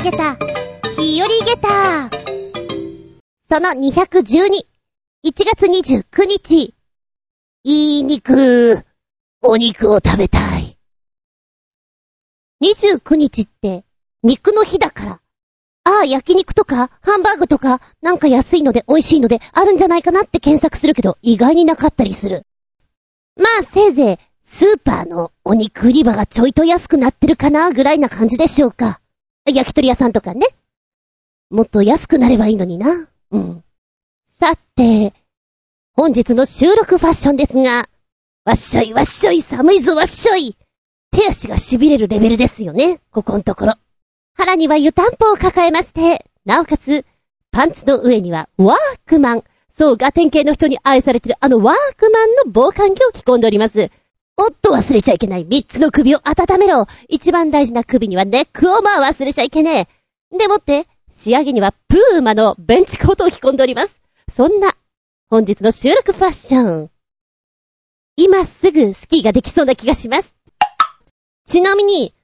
あげた、日和ゲタその212、1月29日、いい肉、お肉を食べたい。29日って、肉の日だから。ああ、焼肉とか、ハンバーグとか、なんか安いので美味しいのであるんじゃないかなって検索するけど、意外になかったりする。まあ、せいぜい、スーパーのお肉売り場がちょいと安くなってるかな、ぐらいな感じでしょうか。焼き鳥屋さんとかね。もっと安くなればいいのにな。うん。さて、本日の収録ファッションですが、わっしょいわっしょい寒いぞわっしょい手足が痺れるレベルですよね、ここのところ。腹には湯たんぽを抱えまして、なおかつ、パンツの上にはワークマン。そう、ガテン系の人に愛されてるあのワークマンの防寒着を着込んでおります。おっと忘れちゃいけない三つの首を温めろ一番大事な首にはネックウォーマー忘れちゃいけねえでもって、仕上げにはプーマのベンチコートを着込んでおります。そんな、本日の収録ファッション。今すぐスキーができそうな気がします。ちなみに、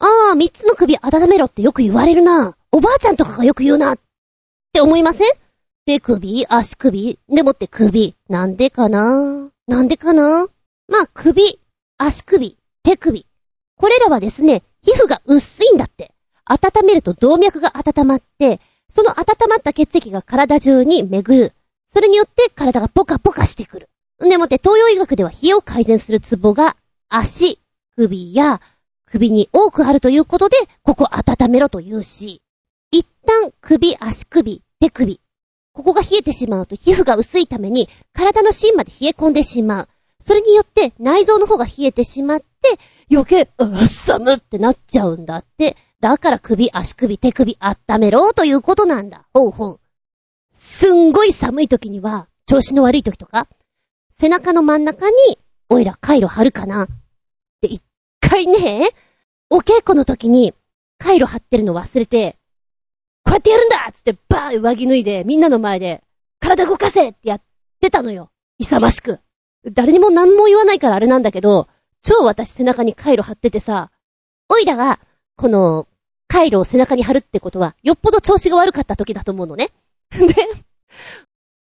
ああ、三つの首温めろってよく言われるな。おばあちゃんとかがよく言うな。って思いません？手首、足首、でもって首。なんでかな？なんでかな？まあ、首、足首、手首。これらはですね、皮膚が薄いんだって。温めると動脈が温まって、その温まった血液が体中に巡る。それによって体がポカポカしてくる。でもって東洋医学では冷えを改善するツボが足、首や首に多くあるということで、ここ温めろと言うし、一旦首、足首、手首。ここが冷えてしまうと皮膚が薄いために体の芯まで冷え込んでしまう。それによって内臓の方が冷えてしまって、余計、うっ寒ってなっちゃうんだって。だから首、足首、手首温めろということなんだ。ほうほう。すんごい寒い時には、調子の悪い時とか、背中の真ん中に、おいら回路貼るかな。で、一回ね、お稽古の時に、回路貼ってるの忘れて、こうやってやるんだつってバーン上着脱いで、みんなの前で、体動かせってやってたのよ。勇ましく。誰にも何も言わないからあれなんだけど、超私背中に回路貼っててさ、おいらが、この、回路を背中に貼るってことは、よっぽど調子が悪かった時だと思うのね。で、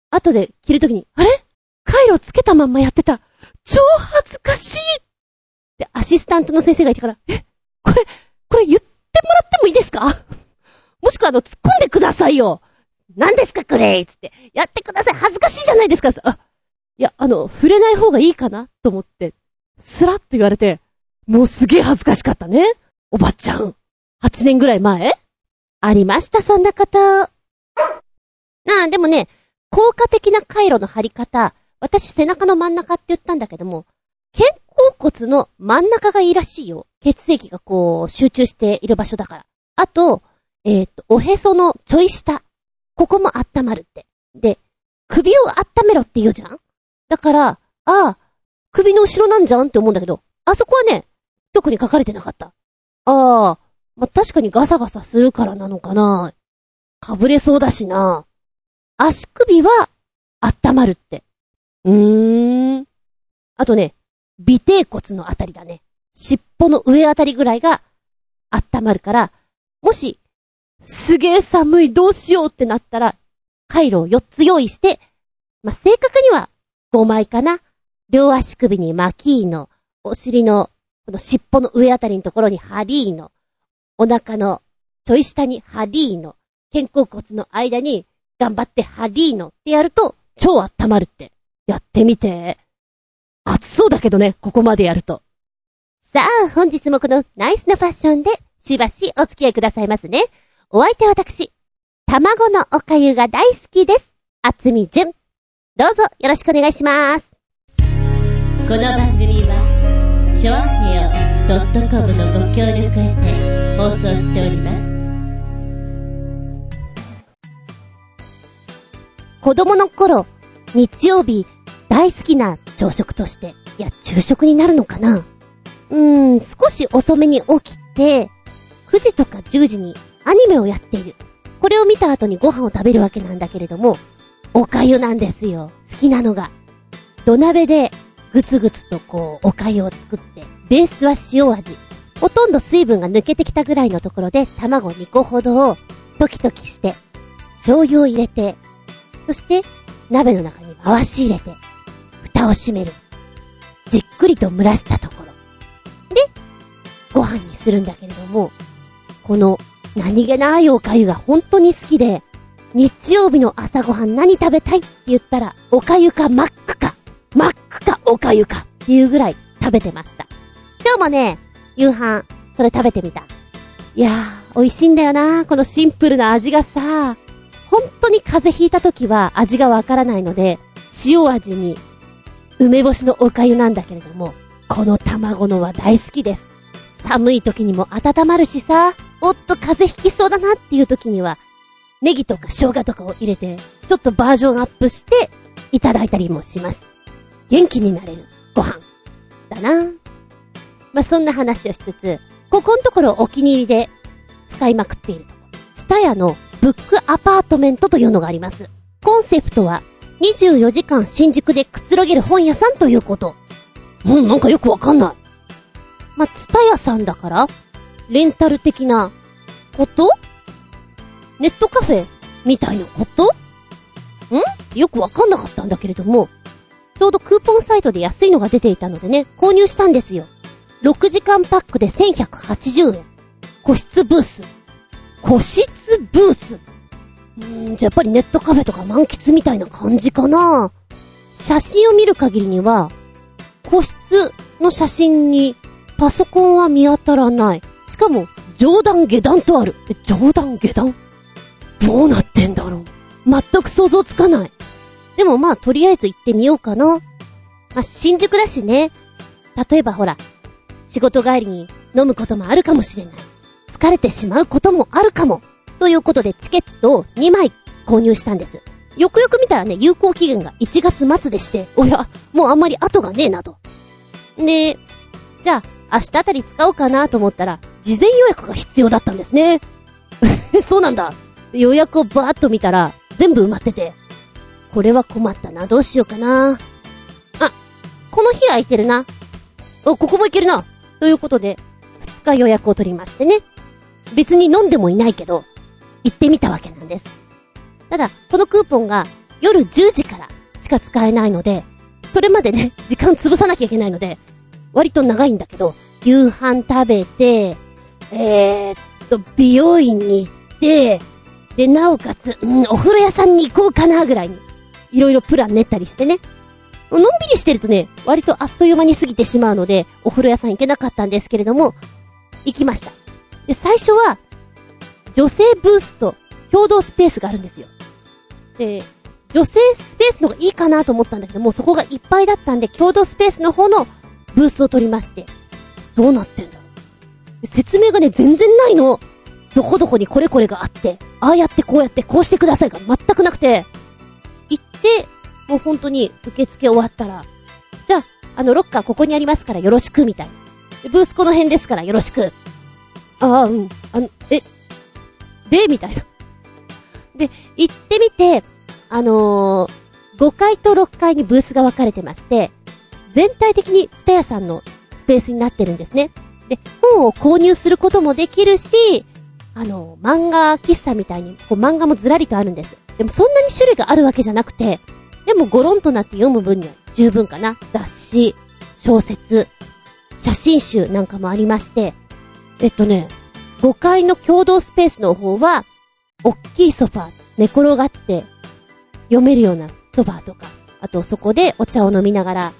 後で着るときに、あれ？回路つけたまんまやってた。超恥ずかしいってアシスタントの先生がいたから、え、これ、これ言ってもらってもいいですか？もしくはあの、突っ込んでくださいよ何ですかこれ？つって。やってください恥ずかしいじゃないですかあ、いや、あの、触れない方がいいかな？と思って、スラッと言われて、もうすげえ恥ずかしかったね。おばちゃん。8年ぐらい前？ありました、そんな方。ああ、でもね、効果的な回路の貼り方、私背中の真ん中って言ったんだけども、肩甲骨の真ん中がいいらしいよ。血液がこう、集中している場所だから。あと、えっ、ー、と、おへそのちょい下。ここも温まるって。で、首を温めろって言うじゃん？だから、ああ、首の後ろなんじゃんって思うんだけど、あそこはね、特に書かれてなかった。ああ、まあ、確かにガサガサするからなのかな。かぶれそうだしな。足首は温まるって。うーん。あとね、尾低骨のあたりだね。尻尾の上あたりぐらいが温まるから、もし、すげえ寒いどうしようってなったら、回路を4つ用意して、まあ、正確には5枚かな。両足首にマキーの、お尻の、この尻尾の上あたりのところにハリーの、お腹のちょい下にハリーの、肩甲骨の間に頑張ってハリーのってやると超温まるって。やってみて。暑そうだけどね、ここまでやると。さあ、本日もこのナイスなファッションでしばしお付き合いくださいますね。お相手は私、卵のおかゆが大好きです。あつみじゅん。どうぞよろしくお願いします。この番組は、ちょあへよ .com のご協力へて放送しております。子供の頃、日曜日、大好きな朝食として、いや、昼食になるのかな？うーん、少し遅めに起きて、9時とか10時にアニメをやっている。これを見た後にご飯を食べるわけなんだけれども、お粥なんですよ。好きなのが。土鍋でぐつぐつとこう、お粥を作って、ベースは塩味。ほとんど水分が抜けてきたぐらいのところで卵2個ほどをトキトキして、醤油を入れて、そして鍋の中に回し入れて、蓋を閉める。じっくりと蒸らしたところ。で、ご飯にするんだけれども、この何気ないお粥が本当に好きで、日曜日の朝ごはん何食べたいって言ったら、お粥かマックか、マックかお粥かっていうぐらい食べてました。今日もね、夕飯、それ食べてみた。いやー、美味しいんだよなこのシンプルな味がさ、本当に風邪ひいた時は味がわからないので、塩味に、梅干しのお粥なんだけれども、この卵のは大好きです。寒い時にも温まるしさ、おっと風邪ひきそうだなっていう時には、ネギとか生姜とかを入れて、ちょっとバージョンアップして、いただいたりもします。元気になれるご飯。だなまあ、そんな話をしつつ、ここのところお気に入りで使いまくっていると。ツタヤのブックアパートメントというのがあります。コンセプトは、24時間新宿でくつろげる本屋さんということ。うん、なんかよくわかんない。まあ、ツタヤさんだから、レンタル的なこと？ネットカフェみたいなこと？ん？よくわかんなかったんだけれども、ちょうどクーポンサイトで安いのが出ていたのでね、購入したんですよ。6時間パックで1180円。個室ブース。個室ブースうーん、じゃあやっぱりネットカフェとか満喫みたいな感じかな写真を見る限りには、個室の写真にパソコンは見当たらない。しかも、上段下段とある。え上段下段？どうなってんだろう全く想像つかない。でもまあ、とりあえず行ってみようかな。まあ、新宿だしね。例えばほら、仕事帰りに飲むこともあるかもしれない。疲れてしまうこともあるかも。ということでチケットを2枚購入したんです。よくよく見たらね、有効期限が1月末でして、おや、もうあんまり後がねえなと。で、じゃあ、明日あたり使おうかなと思ったら、事前予約が必要だったんですね。そうなんだ。予約をバーッと見たら、全部埋まってて。これは困ったな。どうしようかな。あ、この日空いてるな。お、ここも行けるな。ということで、2日予約を取りましてね。別に飲んでもいないけど、行ってみたわけなんです。ただ、このクーポンが夜10時からしか使えないので、それまでね、時間潰さなきゃいけないので、割と長いんだけど、夕飯食べて、えー、っと、美容院に行って、で、なおかつ、うん、お風呂屋さんに行こうかなぐらいに、いろいろプラン練ったりしてね。のんびりしてるとね、割とあっという間に過ぎてしまうので、お風呂屋さん行けなかったんですけれども、行きました。で、最初は、女性ブースと共同スペースがあるんですよ。で、女性スペースの方がいいかなと思ったんだけどもう、そこがいっぱいだったんで、共同スペースの方のブースを取りまして、どうなってんだろ。説明がね、全然ないの。どこどこにこれこれがあって、ああやってこうやってこうしてくださいが全くなくて、行って、もう本当に受付終わったら、じゃあ、あの、ロッカーここにありますからよろしく、みたいな。ブースこの辺ですからよろしく。ああ、うん。あの、え、で、みたいな。で、行ってみて、あのー、5階と6階にブースが分かれてまして、全体的にスタヤさんのスペースになってるんですね。で、本を購入することもできるし、あの、漫画喫茶みたいに、こう漫画もずらりとあるんです。でもそんなに種類があるわけじゃなくて、でもゴロンとなって読む分には十分かな。雑誌、小説、写真集なんかもありまして、えっとね、5階の共同スペースの方は、おっきいソファー、寝転がって読めるようなソファーとか、あとそこでお茶を飲みながら、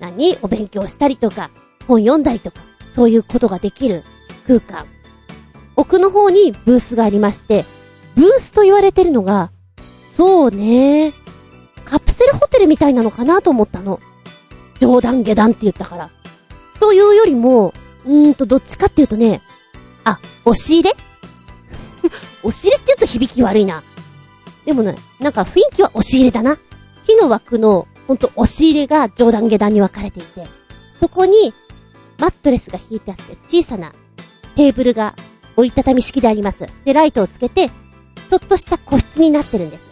何？お勉強したりとか、本読んだりとか、そういうことができる空間。奥の方にブースがありまして、ブースと言われてるのが、そうね、カプセルホテルみたいなのかなと思ったの。上段下段って言ったから。というよりも、うーんと、どっちかっていうとね、あ、押し入れ？押し入れって言うと響き悪いな。でもね、なんか雰囲気は押し入れだな。木の枠の、ほんと押し入れが上段下段に分かれていて、そこに、マットレスが引いてあって、小さなテーブルが折りたたみ式であります。で、ライトをつけて、ちょっとした個室になってるんです。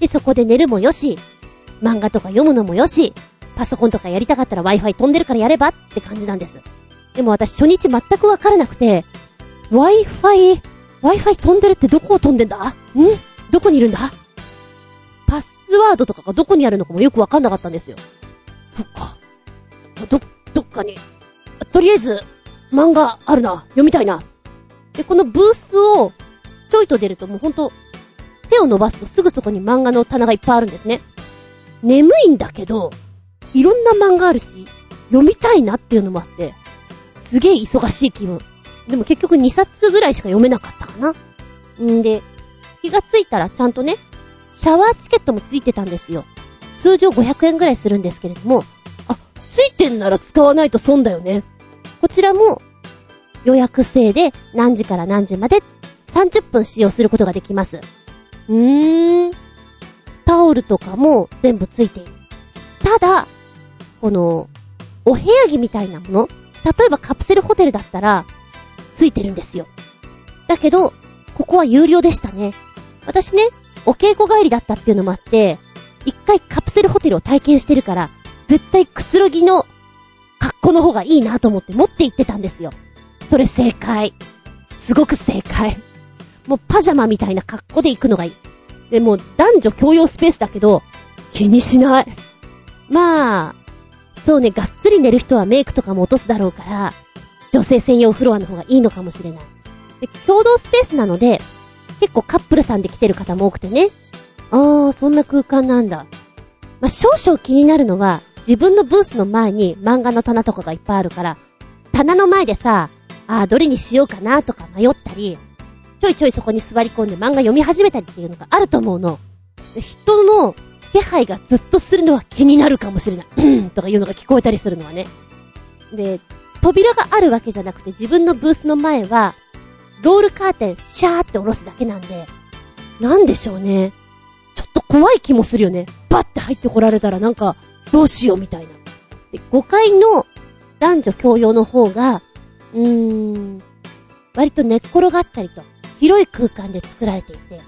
で、そこで寝るもよし、漫画とか読むのもよし、パソコンとかやりたかったら Wi-Fi 飛んでるからやればって感じなんです。でも私初日全くわからなくて、Wi-Fi、Wi-Fi 飛んでるってどこを飛んでんだ？ん？どこにいるんだ？パスワードとかがどこにあるのかもよくわかんなかったんですよ。そっか。ど、どっかに。とりあえず、漫画あるな。読みたいな。で、このブースを、ちょいと出るともうほんと、手を伸ばすとすぐそこに漫画の棚がいっぱいあるんですね。眠いんだけど、いろんな漫画あるし、読みたいなっていうのもあって、すげえ忙しい気分。でも結局2冊ぐらいしか読めなかったかな。んで、気がついたらちゃんとね、シャワーチケットもついてたんですよ。通常500円ぐらいするんですけれども、あ、ついてんなら使わないと損だよね。こちらも予約制で何時から何時まで30分使用することができます。うーん。タオルとかも全部ついている。ただ、この、お部屋着みたいなもの例えばカプセルホテルだったら、ついてるんですよ。だけど、ここは有料でしたね。私ね、お稽古帰りだったっていうのもあって、一回カプセルホテルを体験してるから、絶対くつろぎの格好の方がいいなと思って持って行ってたんですよ。それ正解。すごく正解。もうパジャマみたいな格好で行くのがいい。で、も男女共用スペースだけど、気にしない。まあ、そうね、がっつり寝る人はメイクとかも落とすだろうから、女性専用フロアの方がいいのかもしれない。で、共同スペースなので、結構カップルさんで来てる方も多くてね。あー、そんな空間なんだ。まあ、少々気になるのは、自分のブースの前に漫画の棚とかがいっぱいあるから、棚の前でさ、あー、どれにしようかなとか迷ったり、ちょいちょいそこに座り込んで漫画読み始めたりっていうのがあると思うの。人の気配がずっとするのは気になるかもしれない。とかいうのが聞こえたりするのはね。で、扉があるわけじゃなくて自分のブースの前は、ロールカーテンシャーって下ろすだけなんで、なんでしょうね。ちょっと怖い気もするよね。バッて入ってこられたらなんか、どうしようみたいな。で、5階の男女共用の方が、うーん、割と寝っ転がったりと、広い空間で作られていて。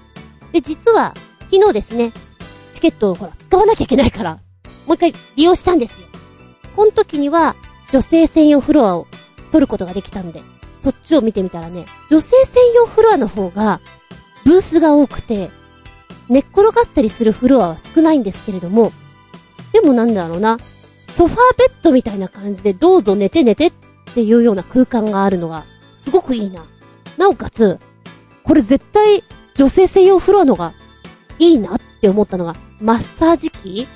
で、実は、昨日ですね、チケットをほら、使わなきゃいけないから、もう一回利用したんですよ。この時には、女性専用フロアを取ることができたんで、そっちを見てみたらね、女性専用フロアの方が、ブースが多くて、寝っ転がったりするフロアは少ないんですけれども、でもなんだろうな、ソファーベッドみたいな感じでどうぞ寝て寝てっっていうような空間があるのが、すごくいいな。なおかつ、これ絶対女性専用フロアのがいいなって思ったのが、マッサージ機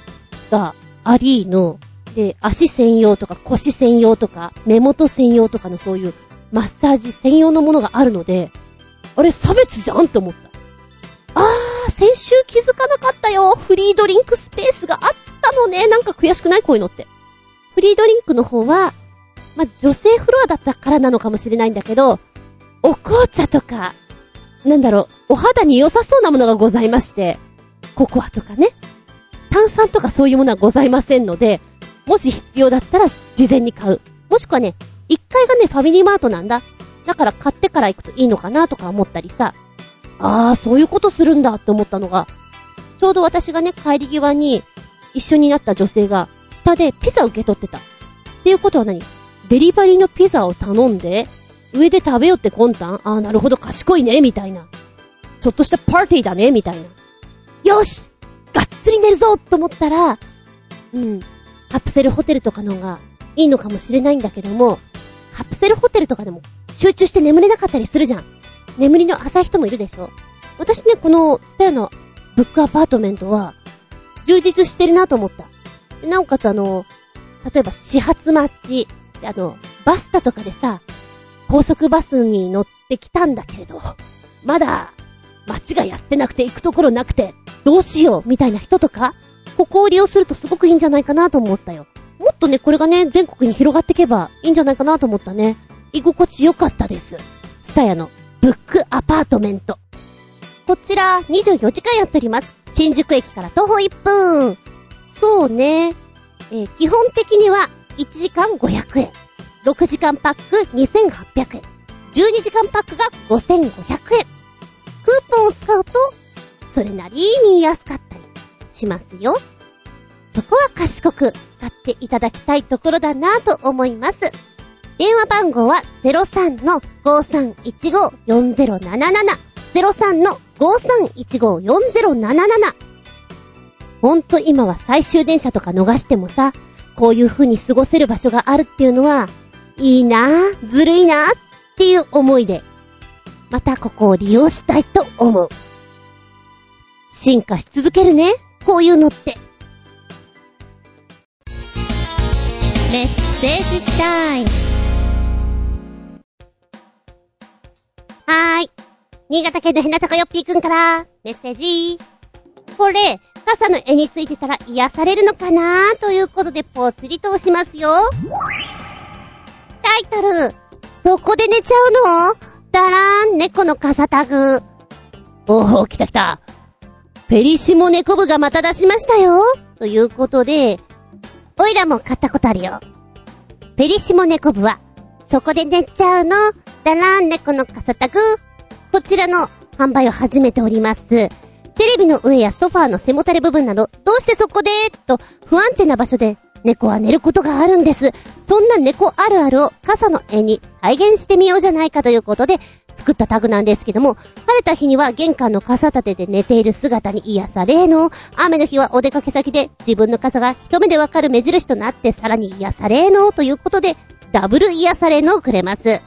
がありの、で、足専用とか腰専用とか目元専用とかのそういうマッサージ専用のものがあるので、あれ差別じゃんって思った。あー、先週気づかなかったよ。フリードリンクスペースがあったのね。なんか悔しくない？こういうのって。フリードリンクの方は、ま女性フロアだったからなのかもしれないんだけど、お紅茶とか、なんだろう、お肌に良さそうなものがございまして、ココアとかね。炭酸とかそういうものはございませんので、もし必要だったら事前に買う。もしくはね、1階がね、ファミリーマートなんだ。だから買ってから行くといいのかなとか思ったりさ。あー、そういうことするんだって思ったのが、ちょうど私がね、帰り際に一緒になった女性が、下でピザ受け取ってた。っていうことは何？デリバリーのピザを頼んで、上で食べよって魂胆？あー、なるほど、賢いね、みたいな。ちょっとしたパーティーだね、みたいな。よしがっつり寝るぞと思ったら、うん、カプセルホテルとかのがいいのかもしれないんだけども、カプセルホテルとかでも集中して眠れなかったりするじゃん。眠りの浅い人もいるでしょ私ね、この、スタヤのブックアパートメントは、充実してるなと思った。なおかつあの、例えば始発待ち、あの、バスタとかでさ、高速バスに乗ってきたんだけれど、まだ、街がやってなくて行くところなくて、どうしようみたいな人とか、ここを利用するとすごくいいんじゃないかなと思ったよ。もっとね、これがね、全国に広がっていけばいいんじゃないかなと思ったね。居心地良かったです。スタヤのブックアパートメント。こちら、24時間やっております。新宿駅から徒歩1分。そうね。えー、基本的には、1時間500円。6時間パック2800円。12時間パックが5500円。クーポンを使うと、それなりに安かったりしますよ。そこは賢く使っていただきたいところだなと思います。電話番号は03-5315-4077。03-5315-4077。ほんと今は最終電車とか逃してもさ、こういう風に過ごせる場所があるっていうのは、いいな、ずるいなっていう思いで、またここを利用したいと思う。進化し続けるね、こういうのって。メッセージタイム。はーい。新潟県のひなちゃかよっぴーくんから、メッセージ。これ、傘の絵についてたら癒されるのかなということでぽつりと押しますよ。タイトル、そこで寝ちゃうの？だらーん、猫の傘タグ。おお、来た来た。ペリシモ猫部がまた出しましたよ。ということで、おいらも買ったことあるよ。ペリシモ猫部は、そこで寝ちゃうの？だらーん、猫の傘タグ。こちらの販売を始めております。テレビの上やソファーの背もたれ部分など、どうしてそこで？と不安定な場所で猫は寝ることがあるんです。そんな猫あるあるを傘の絵に再現してみようじゃないかということで作ったタグなんですけども、晴れた日には玄関の傘立てで寝ている姿に癒されの、雨の日はお出かけ先で自分の傘が一目でわかる目印となってさらに癒されのということで、ダブル癒されのをくれます。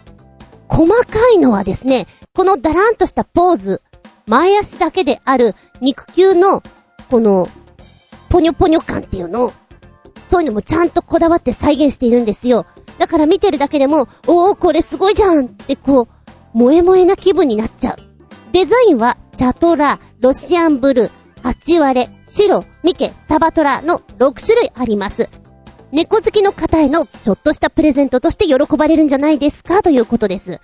細かいのはですね、このダランとしたポーズ、前足だけである肉球の、この、ぽにょぽにょ感っていうのをそういうのもちゃんとこだわって再現しているんですよ。だから見てるだけでも、おー、これすごいじゃんってこう、萌え萌えな気分になっちゃう。デザインは、チャトラ、ロシアンブルー、ハチワレ、白、ミケ、サバトラの6種類あります。猫好きの方へのちょっとしたプレゼントとして喜ばれるんじゃないですか？ということです。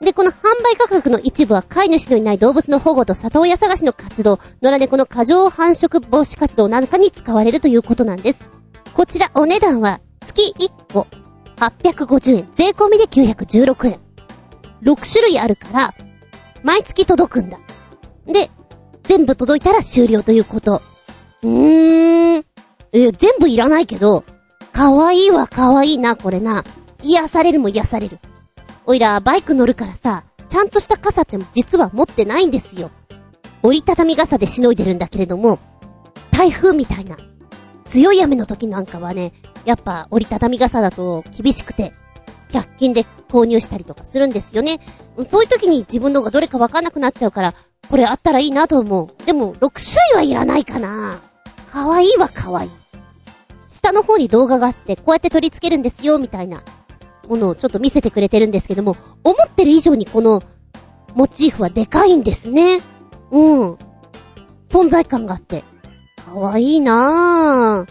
で、この販売価格の一部は飼い主のいない動物の保護と里親探しの活動、野良猫の過剰繁殖防止活動なんかに使われるということなんです。こちらお値段は月1個850円、税込みで916円。6種類あるから、毎月届くんだ。で、全部届いたら終了ということ。うーん。え、全部いらないけど、かわいいはかわいいな、これな。癒されるも癒される。おいら、バイク乗るからさ、ちゃんとした傘って実は持ってないんですよ。折りたたみ傘でしのいでるんだけれども、台風みたいな、強い雨の時なんかはね、やっぱ折りたたみ傘だと厳しくて、100均で購入したりとかするんですよね。そういう時に自分のがどれかわかんなくなっちゃうから、これあったらいいなと思う。でも、6種類はいらないかな。かわいいはかわいい。下の方に動画があって、こうやって取り付けるんですよ、みたいなものをちょっと見せてくれてるんですけども、思ってる以上にこの、モチーフはでかいんですね。うん。存在感があって。かわいいな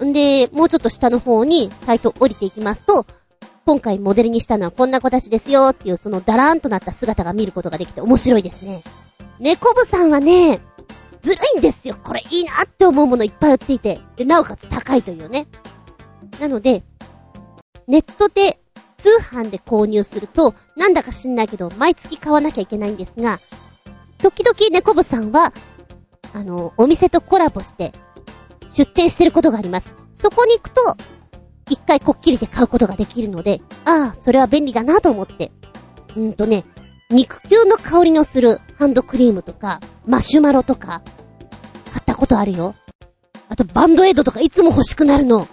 ぁ。んで、もうちょっと下の方にサイト降りていきますと、今回モデルにしたのはこんな子たちですよっていうそのダラーンとなった姿が見ることができて面白いですね。猫部さんはね、ずるいんですよ。これいいなって思うものいっぱい売っていて。で、なおかつ高いというね。なので、ネットで、通販で購入すると、なんだか知んないけど、毎月買わなきゃいけないんですが、時々猫部さんは、あの、お店とコラボして、出店してることがあります。そこに行くと、一回こっきりで買うことができるので、ああ、それは便利だなと思って。うんとね、肉球の香りのするハンドクリームとか、マシュマロとか、買ったことあるよ。あとバンドエイドとかいつも欲しくなるの。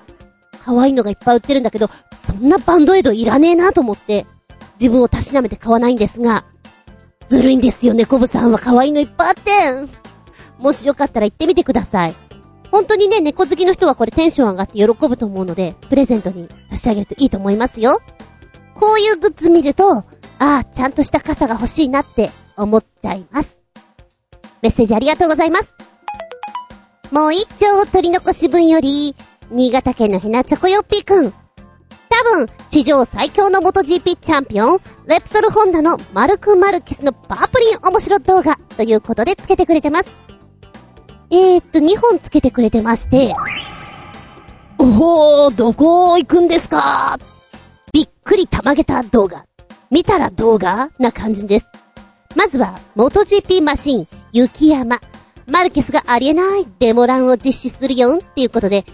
可愛いのがいっぱい売ってるんだけど、そんなバンドエイドいらねえなと思って、自分をたしなめて買わないんですが、ずるいんですよ、猫部さんは可愛いのいっぱいあって。もしよかったら行ってみてください。本当にね、猫好きの人はこれテンション上がって喜ぶと思うので、プレゼントに差し上げるといいと思いますよ。こういうグッズ見ると、ああ、ちゃんとした傘が欲しいなって思っちゃいます。メッセージありがとうございます。もう一丁取り残し分より、新潟県のヘナチョコヨッピーくん。多分、史上最強の元 GP チャンピオン、レプソルホンダのマルク・マルケスのパープリン面白動画ということでつけてくれてます。えー、っと、2本つけてくれてまして、おー、どこ行くんですか？びっくりたまげた動画。見たら動画な感じです。まずは、元 GP マシン、雪山。マルケスがありえないデモランを実施するよんっていうことで、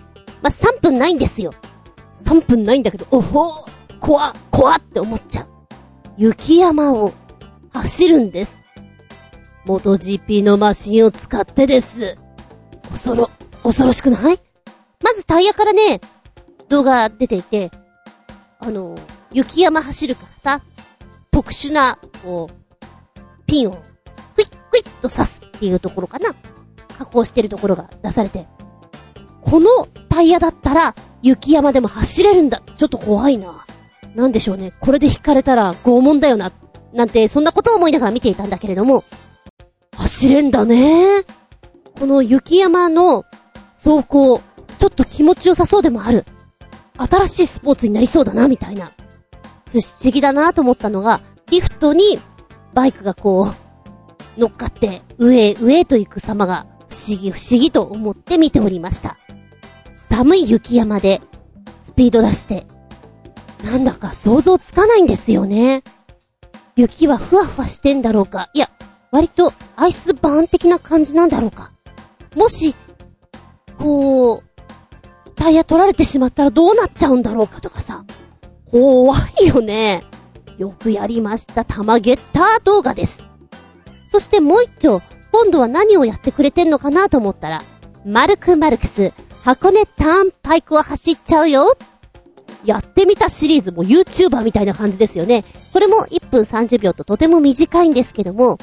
まあ、3分ないんですよ。3分ないんだけど、おほ怖、怖って思っちゃう。雪山を走るんです。元 GP のマシンを使ってです。恐ろ、恐ろしくない？まずタイヤからね、動画出ていて、あの、雪山走るからさ、特殊な、こう、ピンを、クイックイッと刺すっていうところかな。加工してるところが出されて。このタイヤだったら、雪山でも走れるんだ。ちょっと怖いな。なんでしょうね。これで引かれたら拷問だよな。なんて、そんなことを思いながら見ていたんだけれども、走れんだね。この雪山の走行、ちょっと気持ちよさそうでもある。新しいスポーツになりそうだな、みたいな。不思議だなと思ったのが、リフトにバイクがこう、乗っかって上へ上へと行く様が不思議不思議と思って見ておりました。寒い雪山でスピード出して、なんだか想像つかないんですよね。雪はふわふわしてんだろうかいや、割とアイスバーン的な感じなんだろうかもし、こう、タイヤ取られてしまったらどうなっちゃうんだろうかとかさ。怖いよね。よくやりました。玉ゲッター動画です。そしてもう一丁、今度は何をやってくれてんのかなと思ったら、マルクマルクス、箱根ターンパイクを走っちゃうよ。やってみたシリーズも YouTuber みたいな感じですよね。これも1分30秒ととても短いんですけども、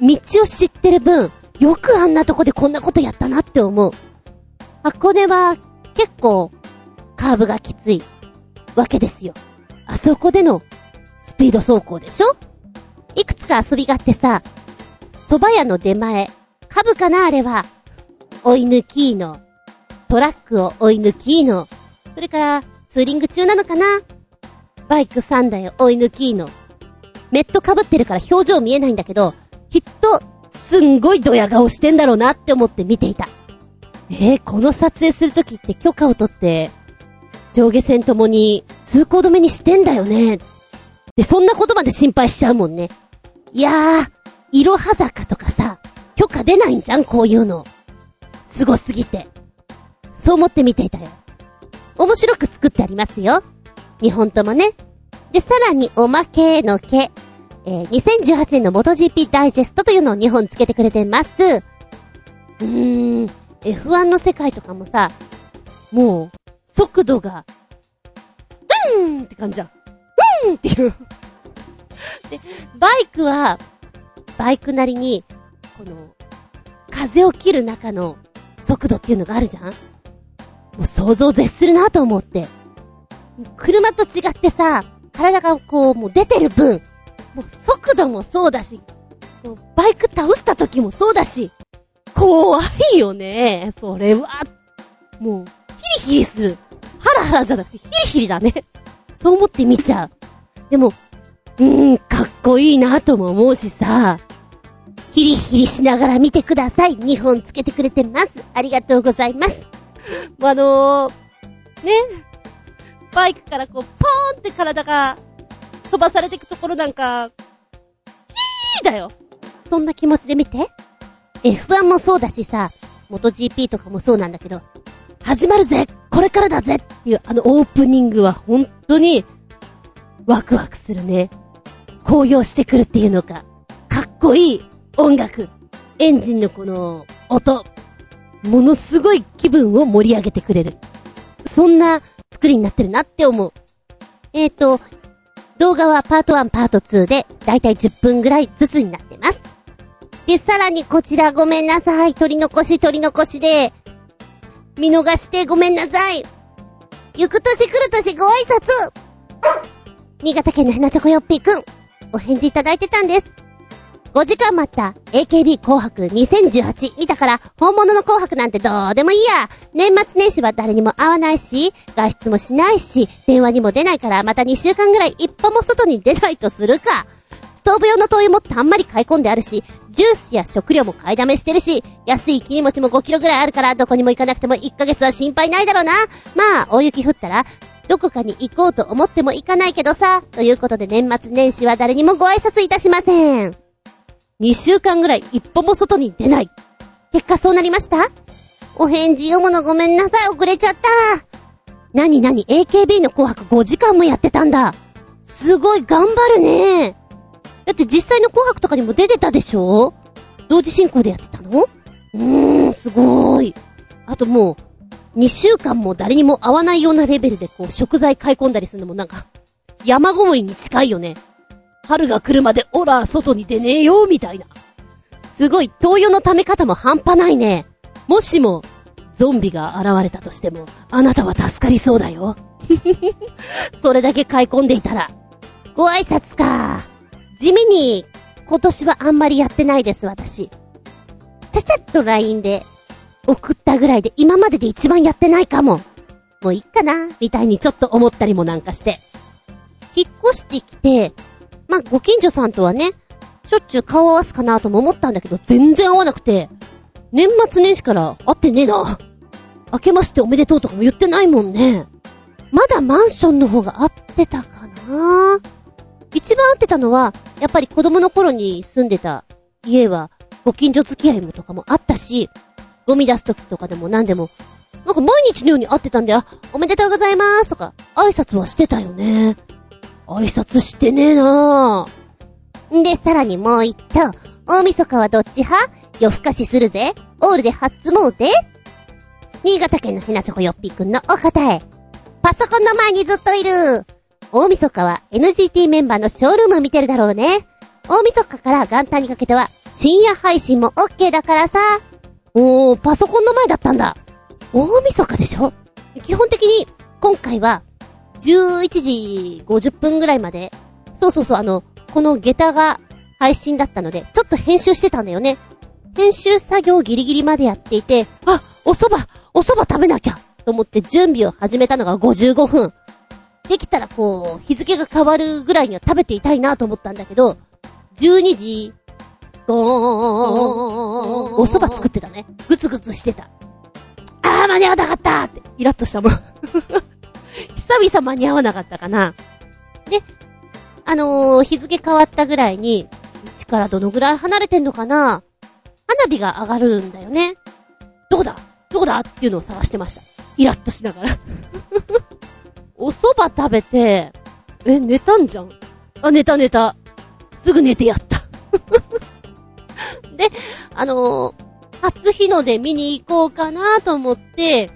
道を知ってる分、よくあんなとこでこんなことやったなって思う。箱根は結構カーブがきついわけですよ。あそこでのスピード走行でしょ？いくつか遊びがあってさ、蕎麦屋の出前、カブかなあれは、追い抜きの、トラックを追い抜きの、それから、ツーリング中なのかな？バイク3台を追い抜きの。メット被ってるから表情見えないんだけど、きっと、すんごいドヤ顔してんだろうなって思って見ていた。えー、この撮影するときって許可を取って、上下線ともに通行止めにしてんだよね。で、そんなことまで心配しちゃうもんね。いやー、いろは坂とかさ、許可出ないんじゃん、こういうの。すごすぎて。そう思って見ていたよ。面白く作ってありますよ。日本ともね。で、さらにおまけのけ。えー、2018年の MotoGP ダイジェストというのを2本つけてくれてます。うーん、F1 の世界とかもさ、もう、速度が、うーんって感じじゃん。うんっていう。で、バイクは、バイクなりに、この、風を切る中の速度っていうのがあるじゃんもう想像絶するなと思って。車と違ってさ、体がこう、もう出てる分、もう速度もそうだし、バイク倒した時もそうだし、怖いよね。それは、もう、ヒリヒリする。ハラハラじゃなくてヒリヒリだね。そう思って見ちゃう。でも、うーん、かっこいいなとも思うしさ、ヒリヒリしながら見てください。2本つけてくれてます。ありがとうございます。あのー、ね、バイクからこう、ポーンって体が飛ばされていくところなんか、ヒーだよ。そんな気持ちで見て。F1 もそうだしさ、元 GP とかもそうなんだけど、始まるぜ。これからだぜ。っていうあのオープニングは本当にワクワクするね。高揚してくるっていうのか、かっこいい音楽、エンジンのこの音、ものすごい気分を盛り上げてくれる。そんな作りになってるなって思う。えっ、ー、と、動画はパート1、パート2で、だいたい10分ぐらいずつになってます。で、さらにこちらごめんなさい。取り残し取り残しで、見逃してごめんなさい。行く年来る年ご挨拶新潟県のヘナチョコヨッピーくん、お返事いただいてたんです。5時間待った AKB 紅白2018見たから本物の紅白なんてどうでもいいや。年末年始は誰にも会わないし、外出もしないし、電話にも出ないからまた2週間ぐらい一歩も外に出ないとするか。ストーブ用の灯油もたんまり買い込んであるし、ジュースや食料も買いだめしてるし、安い切り餅も5キロぐらいあるからどこにも行かなくても1ヶ月は心配ないだろうな。まあ、大雪降ったら、どこかに行こうと思っても行かないけどさ。ということで年末年始は誰にもご挨拶いたしません。2週間ぐらい一歩も外に出ない。結果そうなりました？お返事読むのごめんなさい、遅れちゃった。なになに ?AKB の紅白5時間もやってたんだ。すごい頑張るね。だって実際の紅白とかにも出てたでしょ？同時進行でやってたの？うーん、すごーい。あともう、2週間も誰にも会わないようなレベルでこう食材買い込んだりするのもなんか、山ごもりに近いよね。春が来るまでオラ、外に出ねえよ、みたいな。すごい、灯油の溜め方も半端ないね。もしも、ゾンビが現れたとしても、あなたは助かりそうだよ。それだけ買い込んでいたら。ご挨拶か。地味に、今年はあんまりやってないです、私。ちゃちゃっと LINE で、送ったぐらいで今までで一番やってないかも。もういっかな、みたいにちょっと思ったりもなんかして。引っ越してきて、まあ、ご近所さんとはね、しょっちゅう顔合わすかなとも思ったんだけど、全然合わなくて、年末年始から会ってねえな。明けましておめでとうとかも言ってないもんね。まだマンションの方が合ってたかな一番合ってたのは、やっぱり子供の頃に住んでた家は、ご近所付き合いもとかもあったし、ゴミ出す時とかでも何でも、なんか毎日のように会ってたんで、あ、おめでとうございますとか、挨拶はしてたよね。挨拶してねえなぁ。で、さらにもう一丁。大晦日はどっち派？夜更かしするぜ。オールで初詣？新潟県のひなちょこよっぴくんのお答え。パソコンの前にずっといる。大晦日は NGT メンバーのショールーム見てるだろうね。大晦日から元旦にかけては深夜配信も OK だからさ。おー、パソコンの前だったんだ。大晦日でしょ？基本的に今回は11時50分ぐらいまで、そうそうそう、あの、この下駄が配信だったので、ちょっと編集してたんだよね。編集作業ギリギリまでやっていて、あ、お蕎麦、お蕎麦食べなきゃと思って準備を始めたのが55分。できたらこう、日付が変わるぐらいには食べていたいなと思ったんだけど、12時、ゴーン、お蕎麦作ってたね。ぐつぐつしてた。あー、間に合わなかったって、イラッとしたもん。久々間に合わなかったかな。で、あのー、日付変わったぐらいに、うちからどのぐらい離れてんのかな花火が上がるんだよね。どこだ？どこだ？っていうのを探してました。イラッとしながら お蕎麦食べて、え、寝たんじゃん？あ、寝た寝た。すぐ寝てやった で、あのー、初日の出見に行こうかなと思って、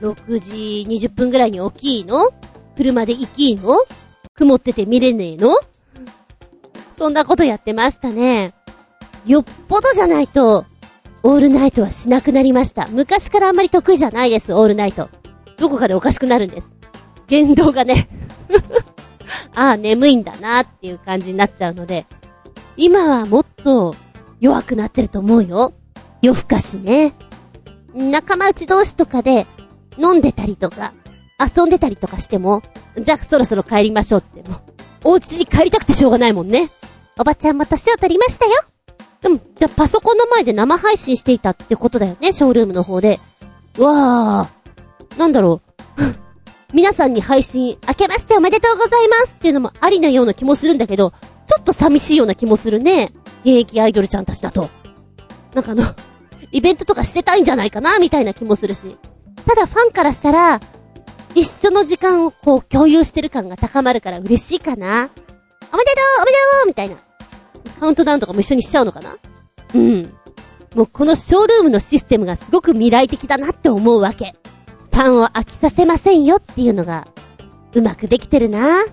6時20分ぐらいに起きーの？車で行きーの？曇ってて見れねえの？そんなことやってましたね。よっぽどじゃないと、オールナイトはしなくなりました。昔からあんまり得意じゃないです、オールナイト。どこかでおかしくなるんです。言動がね ああ、眠いんだなっていう感じになっちゃうので、今はもっと弱くなってると思うよ。夜更かしね。仲間内同士とかで飲んでたりとか、遊んでたりとかしても、じゃあそろそろ帰りましょうってもう、お家に帰りたくてしょうがないもんね。おばちゃんも年を取りましたよ。でも、じゃあパソコンの前で生配信していたってことだよね、ショールームの方で。わー。なんだろう。皆さんに配信、明けましておめでとうございますっていうのもありなような気もするんだけど、ちょっと寂しいような気もするね。現役アイドルちゃんたちだと。なんかあの、イベントとかしてたいんじゃないかなみたいな気もするし。ただファンからしたら、一緒の時間をこう共有してる感が高まるから嬉しいかな。おめでとうおめでとうみたいな。カウントダウンとかも一緒にしちゃうのかなうん。もうこのショールームのシステムがすごく未来的だなって思うわけ。ファンを飽きさせませんよっていうのが、うまくできてるな。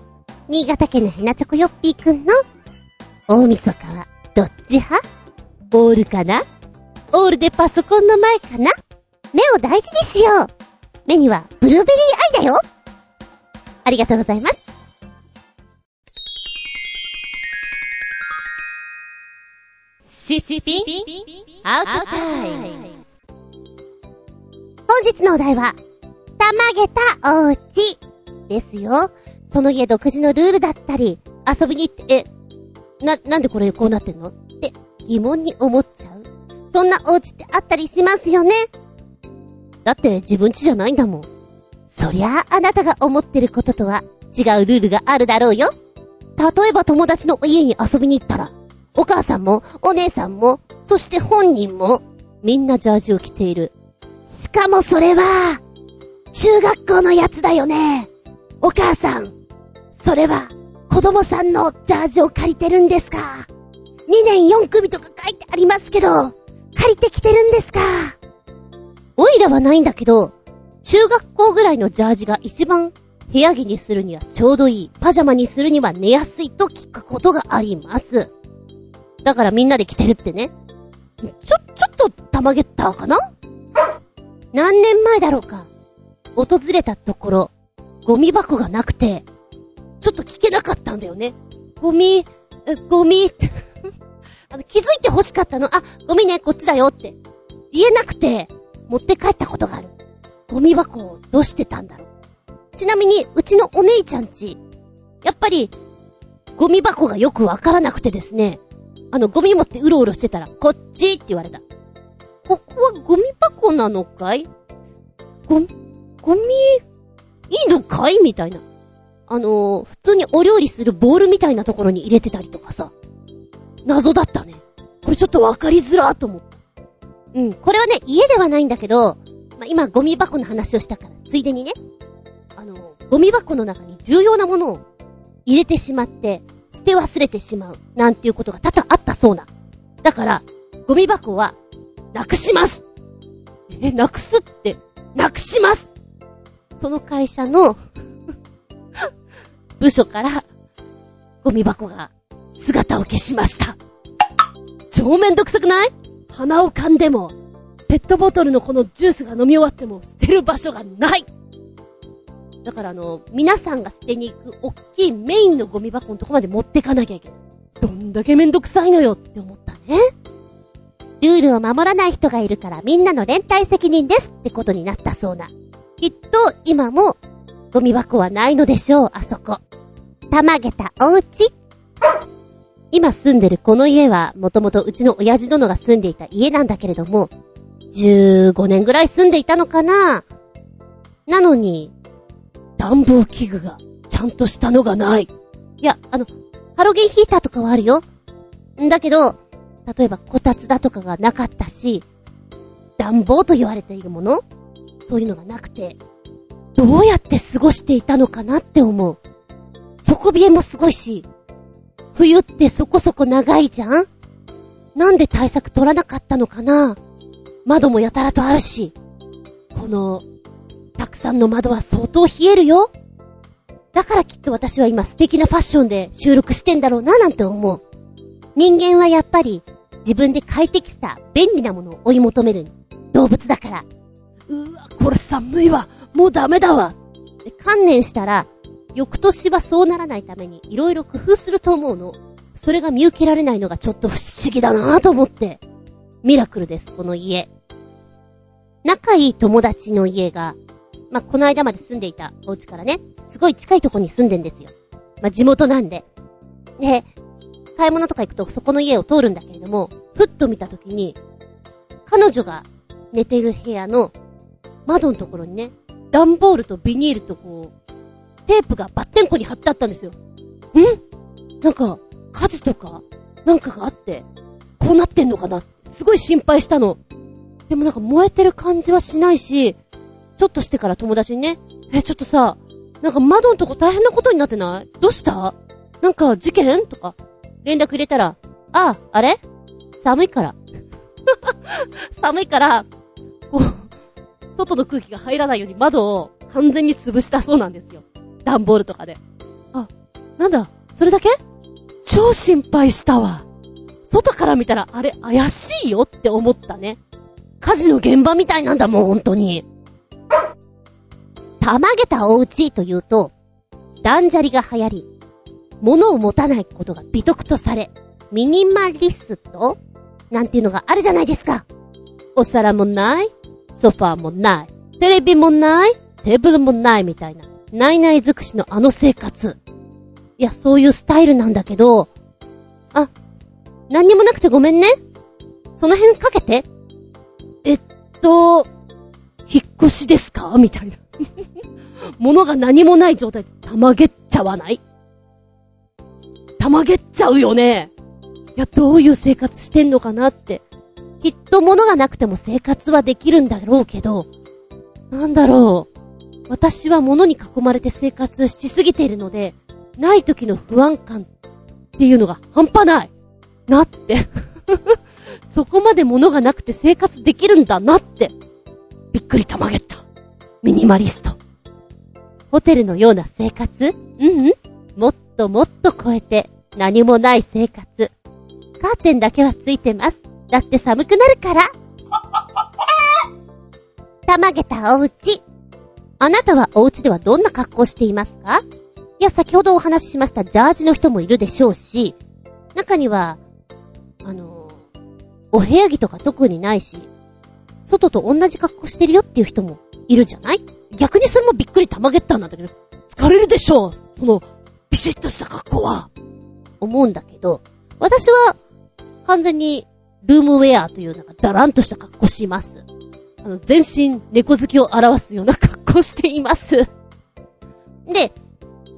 新潟県のヘナチョコヨッピーくんの、大晦日は、どっち派？オールかな？オールでパソコンの前かな？目を大事にしよう目にはブルーベリーアイだよありがとうございます。シシピンアウトタイム本日のお題は、たまげたおうちですよ。その家独自のルールだったり、遊びに行って、え、な、なんでこれこうなってんの？って疑問に思っちゃう。そんなお家ってあったりしますよね？だって自分家じゃないんだもん。そりゃああなたが思ってることとは違うルールがあるだろうよ。例えば友達の家に遊びに行ったら、お母さんも、お姉さんも、そして本人も、みんなジャージを着ている。しかもそれは、中学校のやつだよね。お母さん、それは、子供さんのジャージを借りてるんですか ?2 年4組とか書いてありますけど、借りてきてるんですかおいらはないんだけど、中学校ぐらいのジャージが一番部屋着にするにはちょうどいい、パジャマにするには寝やすいと聞くことがあります。だからみんなで着てるってね。ちょ、ちょっと、たまげったかな？何年前だろうか？訪れたところ、ゴミ箱がなくて、ちょっと聞けなかったんだよね。ゴミ、ゴミ？あの、気づいて欲しかったの？あ、ゴミね、こっちだよって。言えなくて、持って帰ったことがある。ゴミ箱をどうしてたんだろう。ちなみに、うちのお姉ちゃんち、やっぱり、ゴミ箱がよくわからなくてですね、あの、ゴミ持ってうろうろしてたら、こっちって言われた。ここはゴミ箱なのかい？ゴ、ゴミ、いいのかい？みたいな。あのー、普通にお料理するボールみたいなところに入れてたりとかさ。謎だったね。これちょっとわかりづらーと思った。うん、これはね、家ではないんだけど、まあ、今ゴミ箱の話をしたから、ついでにね、あの、ゴミ箱の中に重要なものを入れてしまって、捨て忘れてしまう、なんていうことが多々あったそうな。だから、ゴミ箱は、なくしますえ、なくすって、なくしますその会社の 部署から、ゴミ箱が姿を消しました。超めんどくさくない？鼻を噛んでも、ペットボトルのこのジュースが飲み終わっても捨てる場所がないだからあの、皆さんが捨てに行く大きいメインのゴミ箱のとこまで持ってかなきゃいけない。どんだけめんどくさいのよって思ったね。ルールを守らない人がいるからみんなの連帯責任ですってことになったそうな。きっと今もゴミ箱はないのでしょう、あそこ。たまげたお家。今住んでるこの家はもともとうちの親父殿が住んでいた家なんだけれども、15年ぐらい住んでいたのかな？なのに、暖房器具がちゃんとしたのがない。いや、あの、ハロゲンヒーターとかはあるよ。んだけど、例えばこたつだとかがなかったし、暖房と言われているもの？そういうのがなくて、どうやって過ごしていたのかなって思う。底冷えもすごいし、冬ってそこそこ長いじゃん？なんで対策取らなかったのかな？窓もやたらとあるし、このたくさんの窓は相当冷えるよ。だからきっと私は今素敵なファッションで収録してんだろうななんて思う。人間はやっぱり自分で快適さ、便利なものを追い求める動物だから。うわ、これ寒いわ。もうダメだわ。観念したら、翌年はそうならないために色々工夫すると思うの。それが見受けられないのがちょっと不思議だなぁと思って。ミラクルです、この家。仲いい友達の家が、まあ、この間まで住んでいたお家からね、すごい近いとこに住んでんですよ。まあ、地元なんで。で、買い物とか行くとそこの家を通るんだけれども、ふっと見たときに、彼女が寝てる部屋の窓のところにね、段ボールとビニールとこう、テープがバッテンコに貼ってあったんですよ。ん？なんか、火事とか、なんかがあって、こうなってんのかな？すごい心配したの。でもなんか燃えてる感じはしないし、ちょっとしてから友達にね、え、ちょっとさ、なんか窓のとこ大変なことになってない？どうした？なんか事件？とか、連絡入れたら、あ、あれ？寒いから。寒いから、こう、外の空気が入らないように窓を完全に潰したそうなんですよ。段ボールとかで。あ、なんだ、それだけ？超心配したわ。外から見たらあれ怪しいよって思ったね。火事の現場みたいなんだもん、本当に。たまげたお家というと、断捨離が流行り、物を持たないことが美徳とされ、ミニマリスト？なんていうのがあるじゃないですか。お皿もない、ソファーもない、テレビもない、テーブルもないみたいな、ないない尽くしのあの生活。いや、そういうスタイルなんだけど、あ、何にもなくてごめんね。その辺かけて。えっと、引っ越しですか？みたいな。物が何もない状態でたまげっちゃわないたまげっちゃうよね。いや、どういう生活してんのかなって。きっと物がなくても生活はできるんだろうけど、なんだろう。私は物に囲まれて生活しすぎているので、ない時の不安感っていうのが半端ないなって。そこまで物がなくて生活できるんだなって。びっくりたまげった。ミニマリスト。ホテルのような生活うんうん。もっともっと超えて何もない生活。カーテンだけはついてます。だって寒くなるから。たまげたお家。あなたはお家ではどんな格好していますか？いや、先ほどお話ししましたジャージの人もいるでしょうし、中には、あの、お部屋着とか特にないし、外と同じ格好してるよっていう人もいるじゃない？逆にそれもびっくりたまげったんだけど、疲れるでしょうその、ビシッとした格好は。思うんだけど、私は、完全に、ルームウェアというなんかダランとした格好します。あの、全身猫好きを表すような格好しています。で、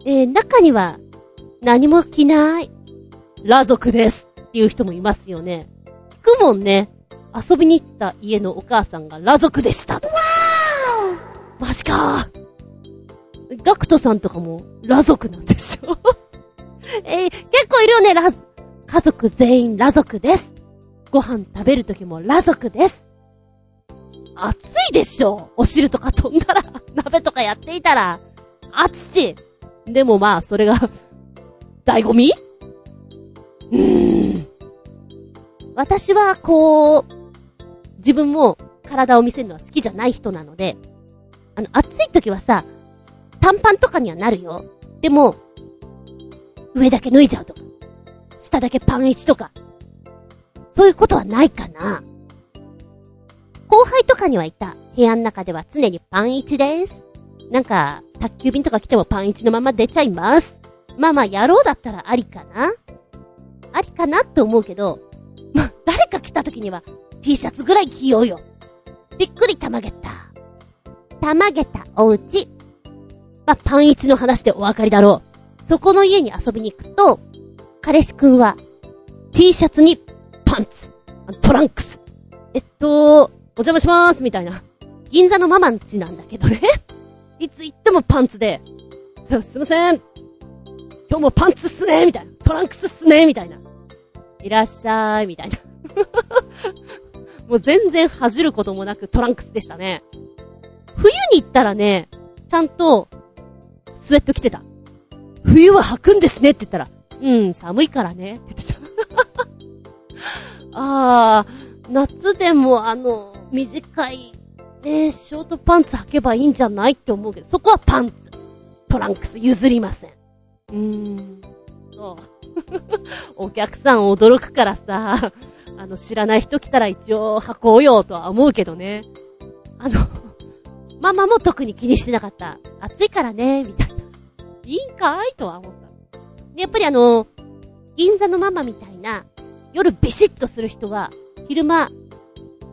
えー中には、何も着ない、裸族ですっていう人もいますよね。聞くもんね。遊びに行った家のお母さんが裸族でしたと。マジかガクトさんとかも裸族なんでしょ？えー結構いるよね、裸、家族全員裸族です。ご飯食べるときも裸族です。暑いでしょお汁とか飛んだら、鍋とかやっていたら、暑し。でもまあ、それが、醍醐味？うーん。私は、こう、自分も体を見せるのは好きじゃない人なので、あの、暑い時はさ、短パンとかにはなるよ。でも、上だけ脱いじゃうとか、下だけパン1とか、そういうことはないかな。後輩とかにはいた。部屋の中では常にパン1です。なんか、宅急便とか来てもパン1のまま出ちゃいます。まあまあ、野郎だったらありかなありかなって思うけど、まあ、誰か来た時には T シャツぐらい着ようよ。びっくりたまげた。たまげたおうち。まあ、パン1の話でお分かりだろう。そこの家に遊びに行くと、彼氏くんは T シャツにパンツ、トランクス。えっと、お邪魔しまーす、みたいな。銀座のママんちなんだけどね。いつ行ってもパンツで、すいません。今日もパンツっすねみたいな。トランクスっすねみたいな。いらっしゃい、みたいな。もう全然恥じることもなくトランクスでしたね。冬に行ったらね、ちゃんと、スウェット着てた。冬は履くんですねって言ったら、うん、寒いからね、って言ってた。あー、夏でもあの、短い、ね、ショートパンツ履けばいいんじゃないって思うけど、そこはパンツ。トランクス譲りません。うーん。そう。お客さん驚くからさ、あの、知らない人来たら一応履こうよとは思うけどね。あの、ママも特に気にしてなかった。暑いからね、みたいな。いいんかいとは思った。でやっぱりあの、銀座のママみたいな、夜ビシッとする人は、昼間、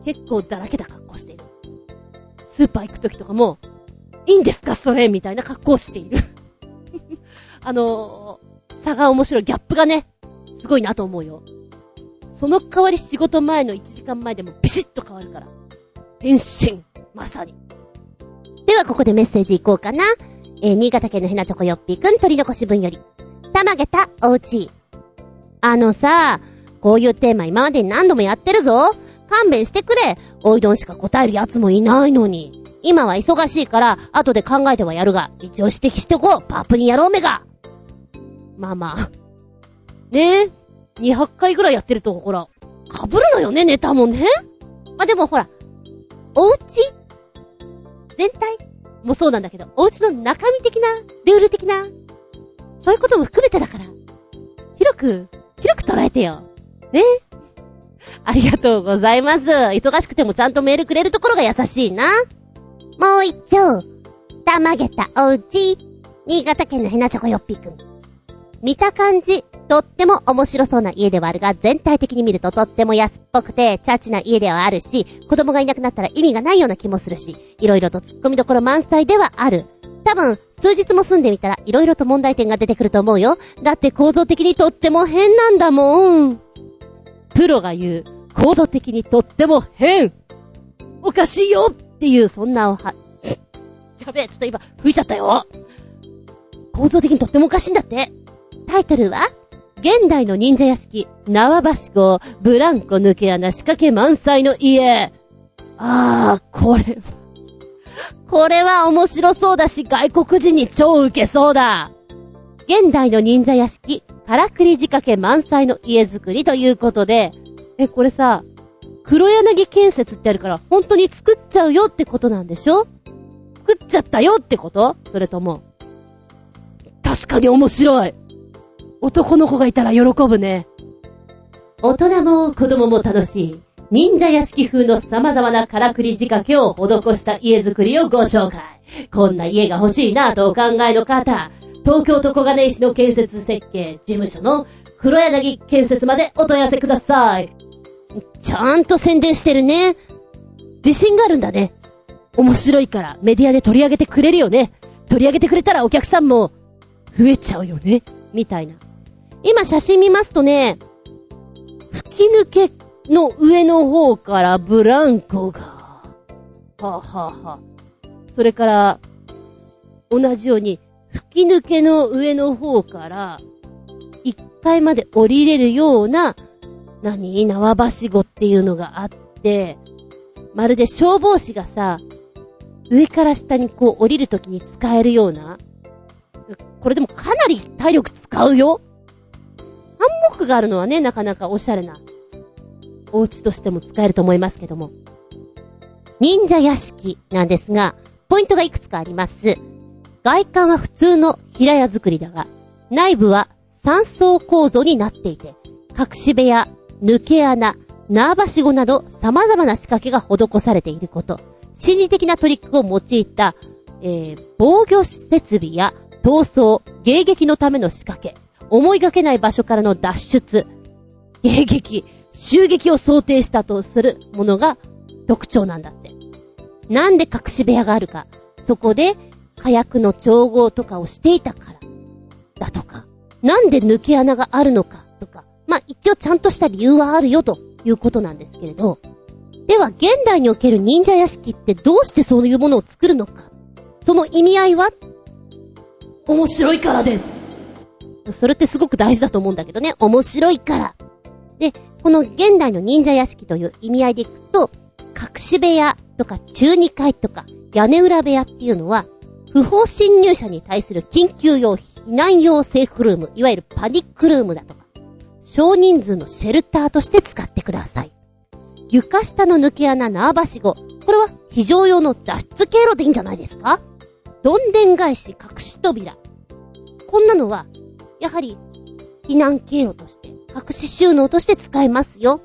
結構だらけた格好している。スーパー行く時とかも、いいんですかそれみたいな格好をしている。あのー、差が面白い。ギャップがね、すごいなと思うよ。その代わり仕事前の1時間前でもビシッと変わるから。変身まさに。ではここでメッセージいこうかな。えー、新潟県のヘナチョコヨッピーくん取り残し分より。たまげたおうち。あのさ、こういうテーマ今までに何度もやってるぞ。勘弁してくれ。おいどんしか答える奴もいないのに。今は忙しいから、後で考えてはやるが、一応指摘しておこう。パープリンやろうめが。まあまあ。ねえ？200回ぐらいやってると、ほら、被るのよね、ネタもね？まあでもほら、お家全体？もそうなんだけど、お家の中身的な、ルール的な、そういうことも含めてだから、広く、広く捉えてよ。ねえ？ありがとうございます。忙しくてもちゃんとメールくれるところが優しいな。もう一丁、たまげたおうち、新潟県のヘナチョコヨッピーくん。見た感じ、とっても面白そうな家ではあるが、全体的に見るととっても安っぽくて、チャチな家ではあるし、子供がいなくなったら意味がないような気もするし、いろいろと突っ込みどころ満載ではある。多分、数日も住んでみたら、いろいろと問題点が出てくると思うよ。だって構造的にとっても変なんだもん。プロが言う、構造的にとっても変おかしいよっていう、そんなおは、やべえ、ちょっと今、吹いちゃったよ。構造的にとってもおかしいんだって。タイトルは現代の忍者屋敷、縄橋号、ブランコ抜け穴仕掛け満載の家。あー、これは、これは面白そうだし、外国人に超受けそうだ。現代の忍者屋敷、からくり仕掛け満載の家づくりということで、え、これさ、黒柳建設ってあるから、本当に作っちゃうよってことなんでしょ？作っちゃったよってこと？それとも。確かに面白い。男の子がいたら喜ぶね。大人も子供も楽しい、忍者屋敷風の様々なからくり仕掛けを施した家づくりをご紹介。こんな家が欲しいなとお考えの方、東京都小金井市の建設設計事務所の黒柳建設までお問い合わせください。ちゃんと宣伝してるね。自信があるんだね。面白いからメディアで取り上げてくれるよね。取り上げてくれたらお客さんも増えちゃうよね。みたいな。今写真見ますとね、吹き抜けの上の方からブランコが、はあ、ははあ、それから、同じように、吹き抜けの上の方から、1階まで降りれるような、何？縄ばしごっていうのがあって、まるで消防士がさ、上から下にこう降りるときに使えるような、これでもかなり体力使うよ？ハンモックがあるのはね、なかなかおしゃれな、お家としても使えると思いますけども。忍者屋敷なんですが、ポイントがいくつかあります。外観は普通の平屋作りだが、内部は三層構造になっていて、隠し部屋、抜け穴、縄ばしごなど様々な仕掛けが施されていること。心理的なトリックを用いた、えー、防御設備や逃走、迎撃のための仕掛け。思いがけない場所からの脱出、迎撃、襲撃を想定したとするものが特徴なんだって。なんで隠し部屋があるか。そこで火薬の調合とかをしていたから。だとか。なんで抜け穴があるのかとか。まあ、一応ちゃんとした理由はあるよということなんですけれど。では、現代における忍者屋敷ってどうしてそういうものを作るのか。その意味合いは？面白いからです。それってすごく大事だと思うんだけどね。面白いから。で、この現代の忍者屋敷という意味合いでいくと、隠し部屋とか中二階とか屋根裏部屋っていうのは、不法侵入者に対する緊急用避難用セーフルーム、いわゆるパニックルームだとか、少人数のシェルターとして使ってください。床下の抜け穴縄ばしご。これは非常用の脱出経路でいいんじゃないですか？どんでん返し隠し扉。こんなのはやはり、避難経路として、隠し収納として使えますよ。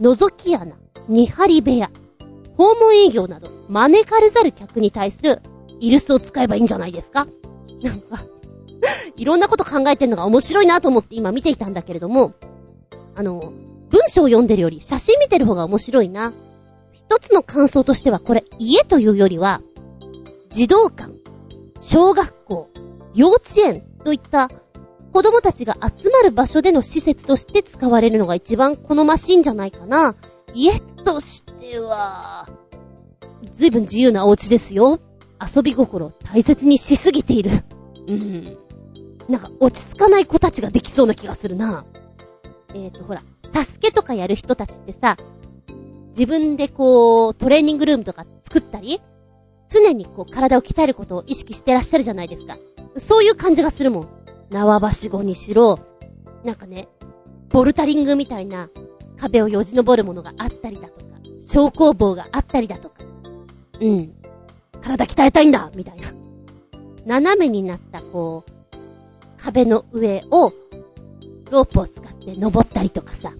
覗き穴、見張り部屋、訪問営業など、招かれざる客に対する、イルスを使えばいいんじゃないですか？なんか いろんなこと考えてんのが面白いなと思って今見ていたんだけれども、あの、文章を読んでるより写真見てる方が面白いな。一つの感想としてはこれ家というよりは、児童館、小学校、幼稚園といった子供たちが集まる場所での施設として使われるのが一番好ましいんじゃないかな。家としては、ずいぶん自由なお家ですよ。遊び心を大切にしすぎている。うん。なんか落ち着かない子たちができそうな気がするな。えっ、ー、と、ほら、サスケとかやる人たちってさ、自分でこう、トレーニングルームとか作ったり、常にこう、体を鍛えることを意識してらっしゃるじゃないですか。そういう感じがするもん。縄ばしごにしろ、なんかね、ボルタリングみたいな壁をよじ登るものがあったりだとか、昇降棒があったりだとか、うん。体鍛えたいんだみたいな。斜めになった、こう、壁の上を、ロープを使って登ったりとかさ、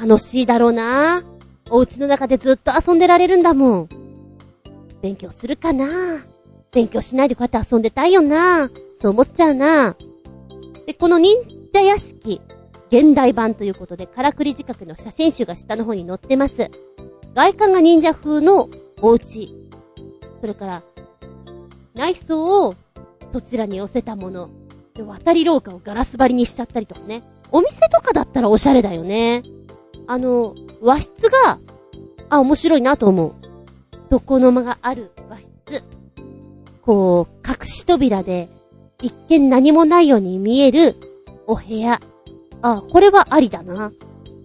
楽しいだろうなお家の中でずっと遊んでられるんだもん。勉強するかな勉強しないでこうやって遊んでたいよなそう思っちゃうなで、この忍者屋敷、現代版ということで、からくり仕掛けの写真集が下の方に載ってます。外観が忍者風のお家。それから、内装をそちらに寄せたもの。で、渡り廊下をガラス張りにしちゃったりとかね。お店とかだったらおしゃれだよね。あの、和室が、あ、面白いなと思う。床の間がある和室。こう、隠し扉で、一見何もないように見えるお部屋。あ、これはありだな。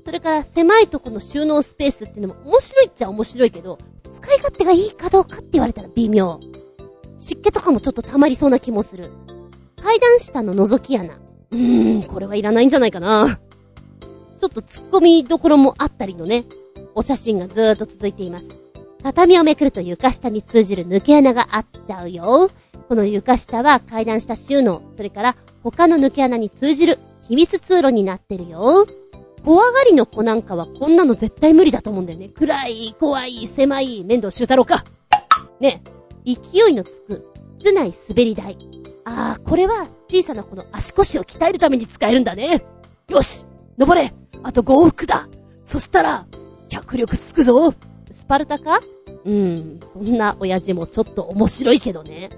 それから狭いとこの収納スペースっていうのも面白いっちゃ面白いけど、使い勝手がいいかどうかって言われたら微妙。湿気とかもちょっと溜まりそうな気もする。階段下の覗き穴。うーん、これはいらないんじゃないかな。ちょっと突っ込みどころもあったりのね、お写真がずーっと続いています。畳をめくると床下に通じる抜け穴があっちゃうよ。この床下は階段下収納、それから他の抜け穴に通じる秘密通路になってるよ。怖がりの子なんかはこんなの絶対無理だと思うんだよね。暗い、怖い、狭い、面倒修太郎か。ね勢いのつく、室内滑り台。あー、これは小さな子の足腰を鍛えるために使えるんだね。よし登れあと5往復だそしたら、脚力つくぞスパルタか？うん、そんな親父もちょっと面白いけどね。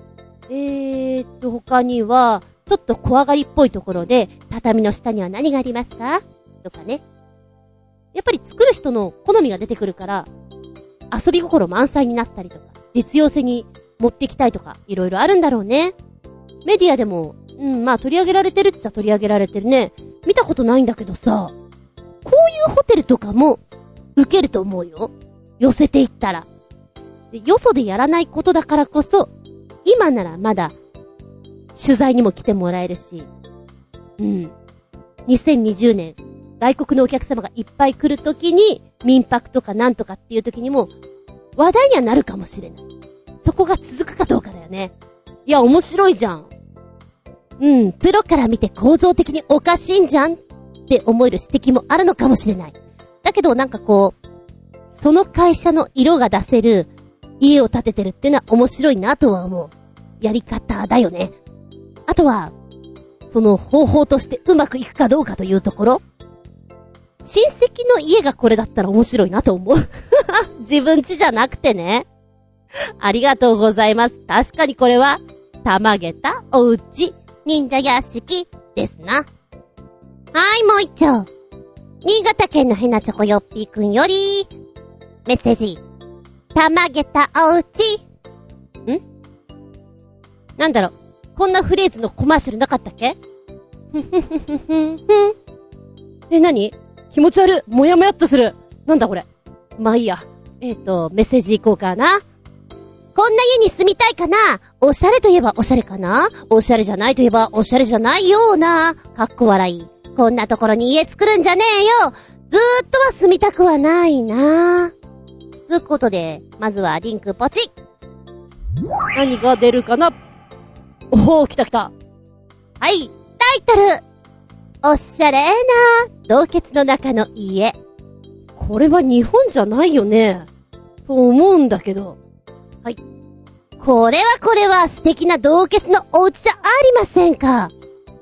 えーっと、他には、ちょっと怖がりっぽいところで、畳の下には何がありますか？とかね。やっぱり作る人の好みが出てくるから、遊び心満載になったりとか、実用性に持ってきたいとか、いろいろあるんだろうね。メディアでも、うん、まあ取り上げられてるっちゃ取り上げられてるね。見たことないんだけどさ、こういうホテルとかも、受けると思うよ。寄せていったら。でよそでやらないことだからこそ、今ならまだ、取材にも来てもらえるし、うん。2020年、外国のお客様がいっぱい来るときに、民泊とかなんとかっていうときにも、話題にはなるかもしれない。そこが続くかどうかだよね。いや、面白いじゃん。うん、プロから見て構造的におかしいんじゃん？って思える指摘もあるのかもしれない。だけどなんかこう、その会社の色が出せる家を建ててるっていうのは面白いなとは思う。やり方だよね。あとは、その方法としてうまくいくかどうかというところ。親戚の家がこれだったら面白いなと思う。自分家じゃなくてね。ありがとうございます。確かにこれは、たまげたおうち、忍者屋敷ですな。はい、もう一丁。新潟県のヘナチョコヨッピーくんより、メッセージ。たまげたおうち。ん？なんだろう。こんなフレーズのコマーシャルなかったっけ？ふふふふふふ。え、なに気持ち悪い。もやもやっとする。なんだこれ。まあいいや。えっ、ー、と、メッセージいこうかな。こんな家に住みたいかなおしゃれといえばおしゃれかなおしゃれじゃないといえばおしゃれじゃないような。かっこ笑い。こんなところに家作るんじゃねえよずーっとは住みたくはないなつうことで、まずはリンクポチ何が出るかなおお、来た来た。はい、タイトルおっしゃれーな洞穴の中の家。これは日本じゃないよね。と思うんだけど。はい。これはこれは素敵な洞窟のお家じゃありませんか。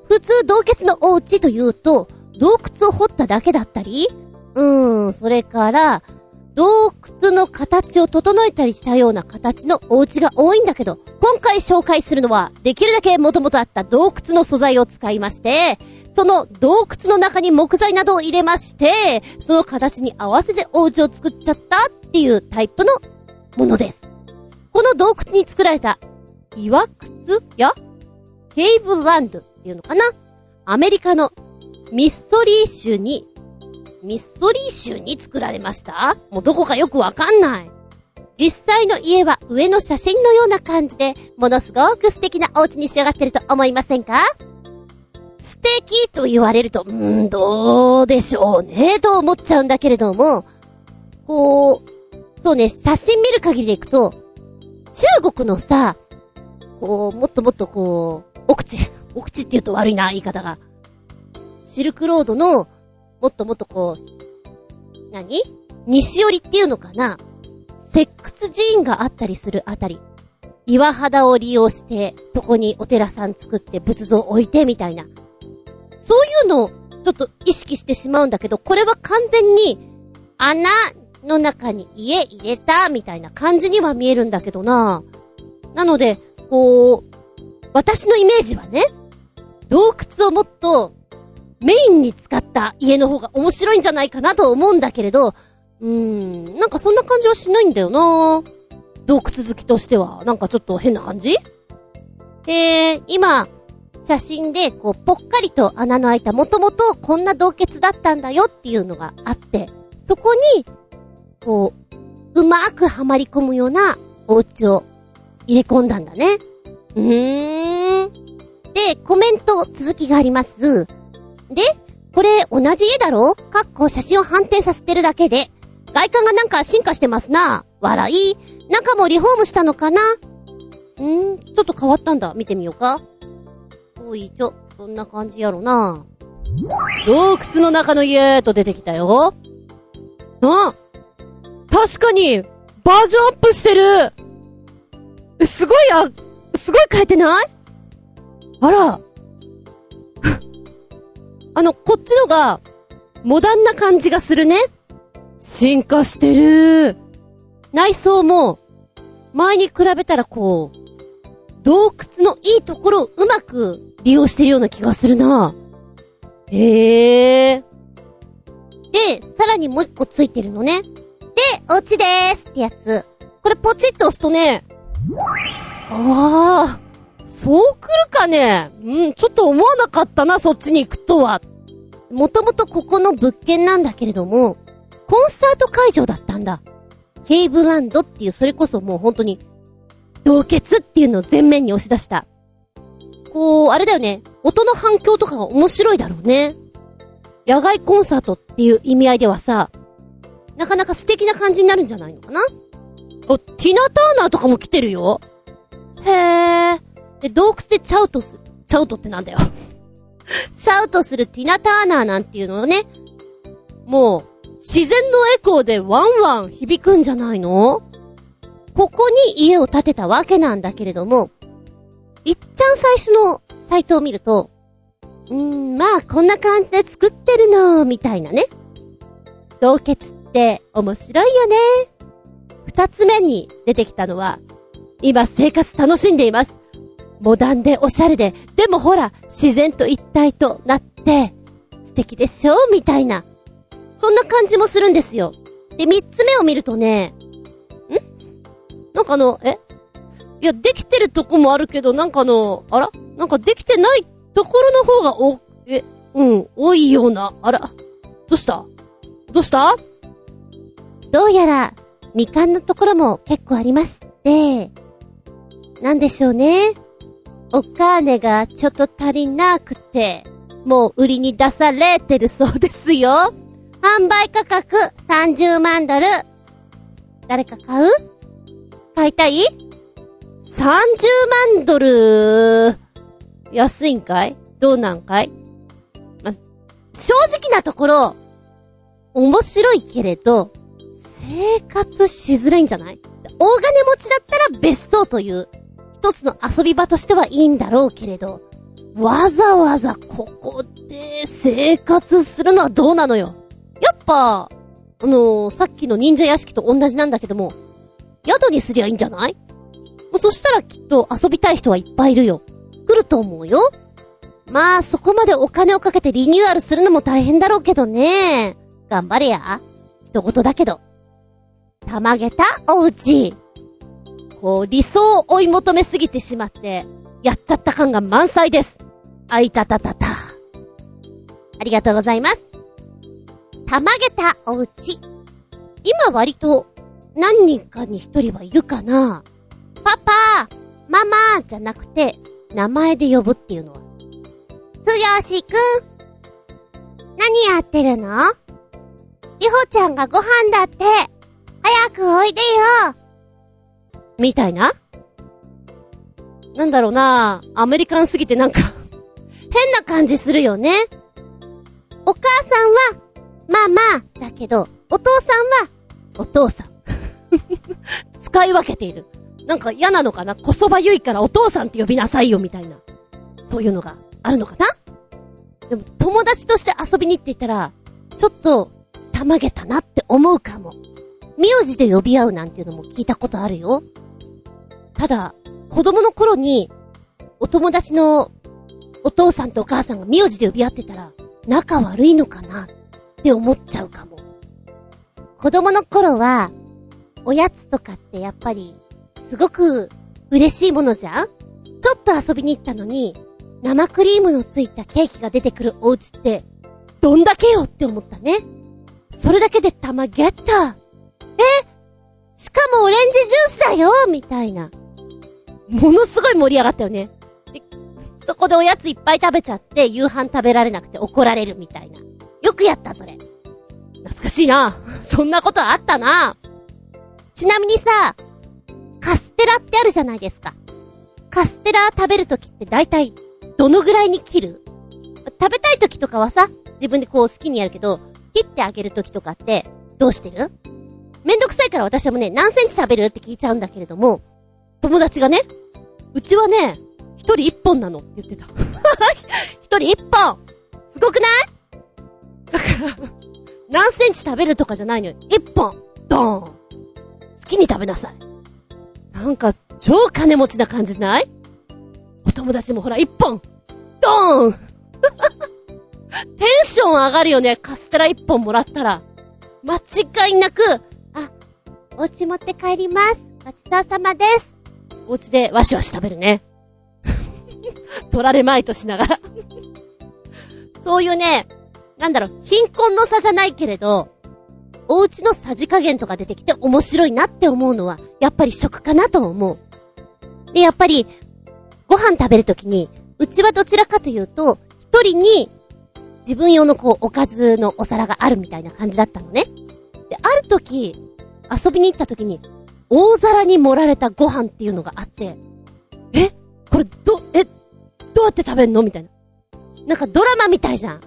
普通洞窟のお家というと、洞窟を掘っただけだったり、うーん、それから、洞窟の形を整えたりしたような形のお家が多いんだけど、今回紹介するのは、できるだけ元々あった洞窟の素材を使いまして、その洞窟の中に木材などを入れまして、その形に合わせてお家を作っちゃったっていうタイプのものです。この洞窟に作られた岩窟やケイブランドっていうのかな？アメリカのミスソリー州に、ミスソリー州に作られましたもうどこかよくわかんない。実際の家は上の写真のような感じで、ものすごく素敵なお家に仕上がってると思いませんか？素敵と言われると、うーん、どうでしょうね、と思っちゃうんだけれども、こう、そうね、写真見る限りでいくと、中国のさ、こう、もっともっとこう、奥地、奥地って言うと悪いな、言い方が。シルクロードの、もっともっとこう、何？西寄りっていうのかな？石窟寺院があったりするあたり。岩肌を利用して、そこにお寺さん作って仏像置いてみたいな。そういうのをちょっと意識してしまうんだけど、これは完全に穴の中に家入れた、みたいな感じには見えるんだけどな。なので、こう、私のイメージはね、洞窟をもっとメインに使った家の方が面白いんじゃないかなと思うんだけれど、うーん、なんかそんな感じはしないんだよな。洞窟好きとしては、なんかちょっと変な感じ？えー、今、写真で、こう、ぽっかりと穴の開いた、もともとこんな洞窟だったんだよっていうのがあって、そこに、こう、うまくはまり込むようなお家を入れ込んだんだね。うーん。で、コメント続きがあります。で、これ同じ家だろかっこ写真を反転させてるだけで。外観がなんか進化してますな。笑い。中もリフォームしたのかなんちょっと変わったんだ。見てみようか。おい、ちょ、どんな感じやろな。洞窟の中の家と出てきたよ。あ確かに、バージョンアップしてるすごい、あ、すごい変えてない？あら。あの、こっちのが、モダンな感じがするね。進化してる。内装も、前に比べたらこう、洞窟のいいところをうまく利用してるような気がするな。へえ。で、さらにもう一個ついてるのね。で、お家でーすってやつ。これポチッと押すとね、ああ、そう来るかね。うん、ちょっと思わなかったな、そっちに行くとは。もともとここの物件なんだけれども、コンサート会場だったんだ。ケイブランドっていう、それこそもう本当に、洞窟っていうのを前面に押し出した。こう、あれだよね。音の反響とかが面白いだろうね。野外コンサートっていう意味合いではさ、なかなか素敵な感じになるんじゃないのかな？お、ティナ・ターナーとかも来てるよ。へー。で、洞窟でチャウトする。チャウトってなんだよ。シャウトするティナ・ターナーなんていうのをね、もう、自然のエコーでワンワン響くんじゃないの？ここに家を建てたわけなんだけれども、いっちゃん最初のサイトを見ると、うーん、まあこんな感じで作ってるの、みたいなね。洞窟って面白いよね。二つ目に出てきたのは、今生活楽しんでいます。モダンでおしゃれで、でもほら、自然と一体となって、素敵でしょ？うみたいな。そんな感じもするんですよ。で、三つ目を見るとね、なんかあの、え？いや、できてるとこもあるけど、なんかあの、あら？なんかできてないところの方が、お、え、うん、多いような、あら？どうした？どうした？どうやら、未完のところも結構ありまして、なんでしょうね。お金がちょっと足りなくて、もう売りに出されてるそうですよ。販売価格30万ドル。誰か買う？買いたい ?30 万ドル、安いんかい？どうなんかい？ま、正直なところ、面白いけれど、生活しづらいんじゃない？大金持ちだったら別荘という、一つの遊び場としてはいいんだろうけれど、わざわざここで生活するのはどうなのよ？やっぱ、あのーさっきの忍者屋敷と同じなんだけども、宿にすりゃいいんじゃない？もうそしたらきっと遊びたい人はいっぱいいるよ。来ると思うよ。まあ、そこまでお金をかけてリニューアルするのも大変だろうけどね。頑張れや。一言だけど。たまげたおうち。こう、理想を追い求めすぎてしまって、やっちゃった感が満載です。あいたたたた。ありがとうございます。たまげたおうち。今割と何人かに一人はいるかな？パパ、ママじゃなくて、名前で呼ぶっていうのは？つよしくん。何やってるの？りほちゃんがご飯だって。早くおいでよ。みたいな？なんだろうなアメリカンすぎてなんか 変な感じするよね。お母さんは、まあまあ、だけど、お父さんは、お父さん。使い分けている。なんか嫌なのかな？こそばゆいからお父さんって呼びなさいよみたいな。そういうのがあるのかな？でも友達として遊びに行っていたら、ちょっと、たまげたなって思うかも。名字で呼び合うなんていうのも聞いたことあるよ。ただ、子供の頃に、お友達のお父さんとお母さんが名字で呼び合ってたら、仲悪いのかなって思っちゃうかも。子供の頃は、おやつとかってやっぱり、すごく嬉しいものじゃん？ちょっと遊びに行ったのに、生クリームのついたケーキが出てくるお家って、どんだけよって思ったね。それだけで玉ゲットえ？しかもオレンジジュースだよみたいな。ものすごい盛り上がったよね。そこでおやついっぱい食べちゃって、夕飯食べられなくて怒られるみたいな。よくやった、それ。懐かしいな。そんなことあったな。ちなみにさ、カステラってあるじゃないですか。カステラ食べるときって大体、どのぐらいに切る？食べたいときとかはさ、自分でこう好きにやるけど、切ってあげるときとかって、どうしてる？めんどくさいから私もね、何センチ食べるって聞いちゃうんだけれども、友達がね、うちはね、一人一本なのって言ってた。一人一本すごくない？だから、何センチ食べるとかじゃないのよ。一本ドーン好きに食べなさい。なんか、超金持ちな感じない？お友達もほら、一本ドーン テンション上がるよね、カステラ一本もらったら。間違いなく、あ、お家持って帰ります。ごちそうさまです。お家でわしわし食べるね。取られまいとしながら そういうね、なんだろう、貧困の差じゃないけれど、お家のさじ加減とか出てきて面白いなって思うのは、やっぱり食かなと思う。で、やっぱり、ご飯食べるときに、うちはどちらかというと、一人に、自分用のこう、おかずのお皿があるみたいな感じだったのね。で、ある時、遊びに行った時に、大皿に盛られたご飯っていうのがあって、え？これ、ど、え、どうやって食べんの？みたいな。なんかドラマみたいじゃん。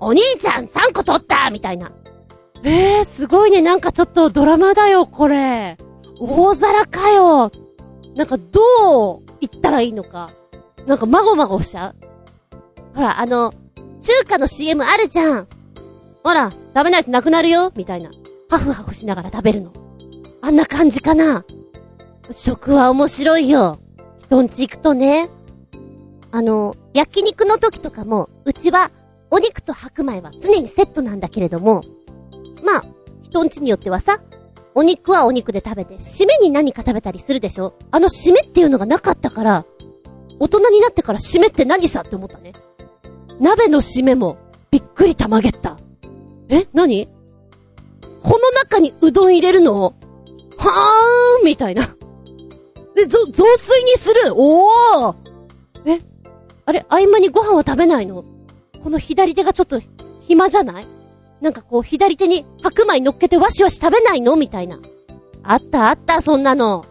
お兄ちゃん3個取ったみたいな。えー、すごいね。なんかちょっとドラマだよ、これ。大皿かよ。なんかどう言ったらいいのか。なんかまごまごしちゃうほら、あの、中華の CM あるじゃん。ほら、食べないとなくなるよみたいな。ハフハフしながら食べるの。あんな感じかな食は面白いよ。人んち行くとね。あの、焼肉の時とかも、うちは、お肉と白米は常にセットなんだけれども、まあ、人んちによってはさ、お肉はお肉で食べて、締めに何か食べたりするでしょ？あの締めっていうのがなかったから、大人になってから締めって何さって思ったね。鍋の締めも、びっくりたまげった。え？何？この中にうどん入れるの？はーんみたいな。で、ぞ、雑炊にする？おー！え？あれ、合間にご飯は食べないの？この左手がちょっと暇じゃない？なんかこう左手に白米乗っけてわしわし食べないの？みたいな。あったあった、そんなの。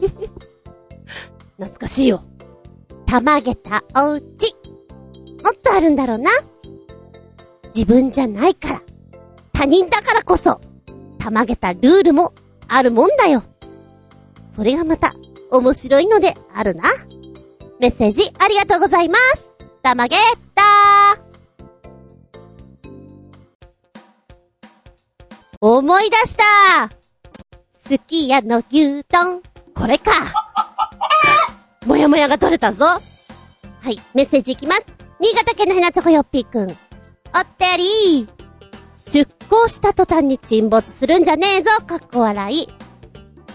懐かしいよ。たまげたおうち。もっとあるんだろうな。自分じゃないから。他人だからこそ、たまげたルールもあるもんだよ。それがまた面白いのであるな。メッセージありがとうございます。たまげ思い出したすき家の牛丼。これか。もやもやが取れたぞ。はい、メッセージいきます。新潟県のヘナチョコヨッピーくん。おってり。出港した途端に沈没するんじゃねえぞ、かっこ笑い。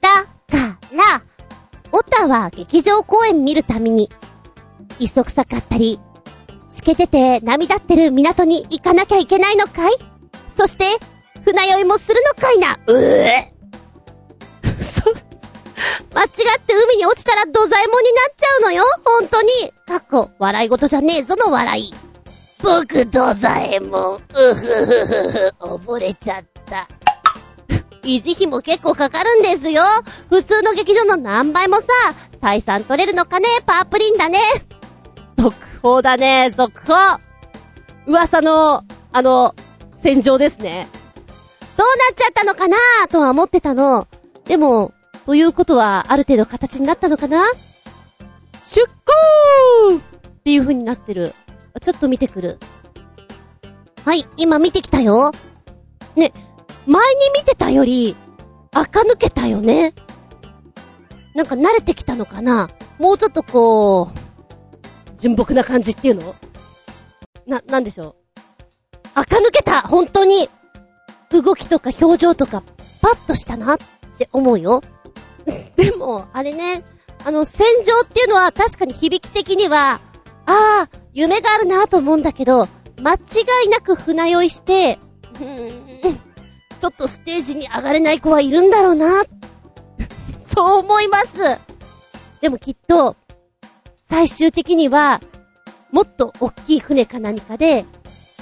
だから、オタは劇場公演見るために、磯臭かったり、しけてて波立ってる港に行かなきゃいけないのかい？そして、船酔いもするのかいなうえそ、間違って海に落ちたら土左衛門になっちゃうのよ本当にかっこ、笑い事じゃねえぞの笑い。僕、土左衛門。うふふふふ、溺れちゃった。維持費も結構かかるんですよ。普通の劇場の何倍もさ、採算取れるのかねパープリンだね。続報だね、続報。噂の、あの、戦場ですね。どうなっちゃったのかなとは思ってたの。でも、ということは、ある程度形になったのかな出航っていう風になってる。ちょっと見てくる。はい、今見てきたよ。ね、前に見てたより、垢抜けたよね。なんか慣れてきたのかなもうちょっとこう、純朴な感じっていうの？な、なんでしょう？垢抜けた本当に動きとか表情とか、パッとしたなって思うよ。でも、あれね、あの、戦場っていうのは確かに響き的には、ああ、夢があるなと思うんだけど、間違いなく船酔いして、うん、ちょっとステージに上がれない子はいるんだろうな。そう思います。でもきっと、最終的には、もっと大きい船か何かで、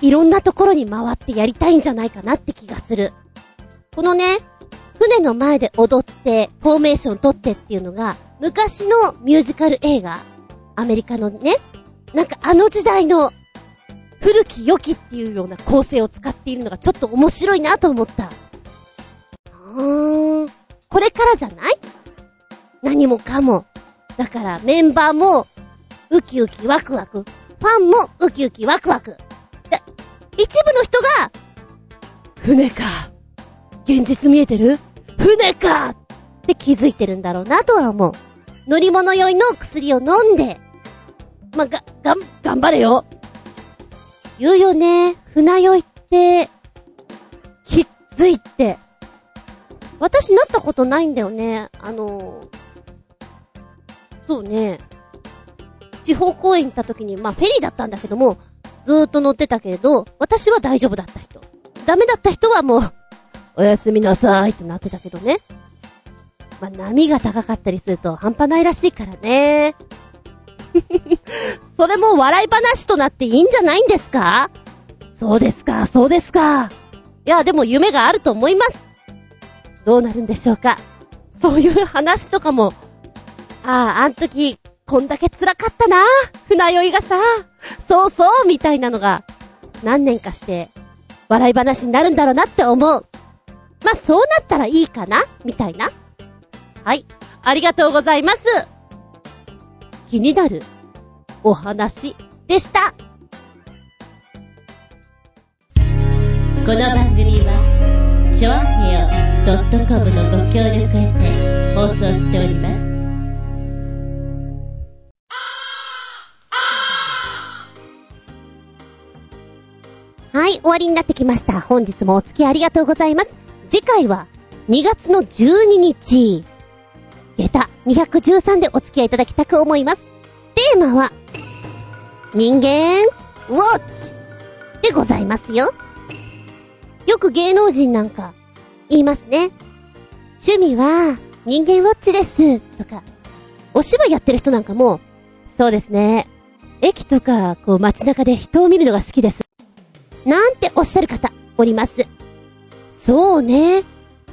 いろんなところに回ってやりたいんじゃないかなって気がする。このね、船の前で踊って、フォーメーション取ってっていうのが、昔のミュージカル映画、アメリカのね、なんかあの時代の、古き良きっていうような構成を使っているのがちょっと面白いなと思った。うーん、これからじゃない？何もかも。だからメンバーも、ウキウキワクワク。ファンもウキウキワクワク。一部の人が、船か。現実見えてる？船かって気づいてるんだろうなとは思う。乗り物酔いの薬を飲んで、まが、がん、頑張れよ言うよね。船酔いって、きっついって。私なったことないんだよね。あの、そうね。地方公演行った時に、まあフェリーだったんだけども、ずっと乗ってたけれど、私は大丈夫だった人。ダメだった人はもう、おやすみなさいってなってたけどね。まあ、波が高かったりすると半端ないらしいからね。それも笑い話となっていいんじゃないんですか？そうですか、そうですか。いや、でも夢があると思います。どうなるんでしょうか。そういう話とかも、ああ、あん時、こんだけ辛かったな船酔いがさ、そうそう、みたいなのが、何年かして、笑い話になるんだろうなって思う。まあ、そうなったらいいかなみたいな。はい。ありがとうございます。気になるお話でした。この番組は、ちょあへよ .com のご協力へて放送しております。はい、終わりになってきました。本日もお付き合いありがとうございます。次回は2月の12日。下駄213でお付き合いいただきたく思います。テーマは、人間、ウォッチでございますよ。よく芸能人なんか、言いますね。趣味は、人間ウォッチです。とか、お芝居やってる人なんかも、そうですね。駅とか、こう街中で人を見るのが好きです。なんておっしゃる方、おります。そうね。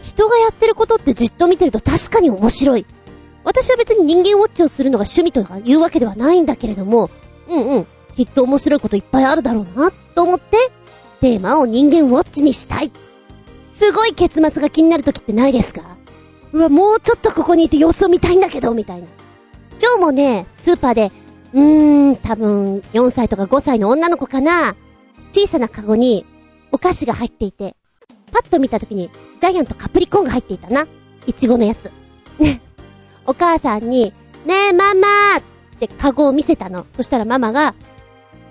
人がやってることってじっと見てると確かに面白い。私は別に人間ウォッチをするのが趣味とか言うわけではないんだけれども、うんうん、きっと面白いこといっぱいあるだろうな、と思って、テーマを人間ウォッチにしたい。すごい結末が気になる時ってないですか？うわ、もうちょっとここにいて様子を見たいんだけど、みたいな。今日もね、スーパーで、うーん、多分、4歳とか5歳の女の子かな小さなカゴに、お菓子が入っていて、パッと見た時に、ジャイアントカプリコーンが入っていたな。いちごのやつ。ね。お母さんに、ねえママーってカゴを見せたの。そしたらママが、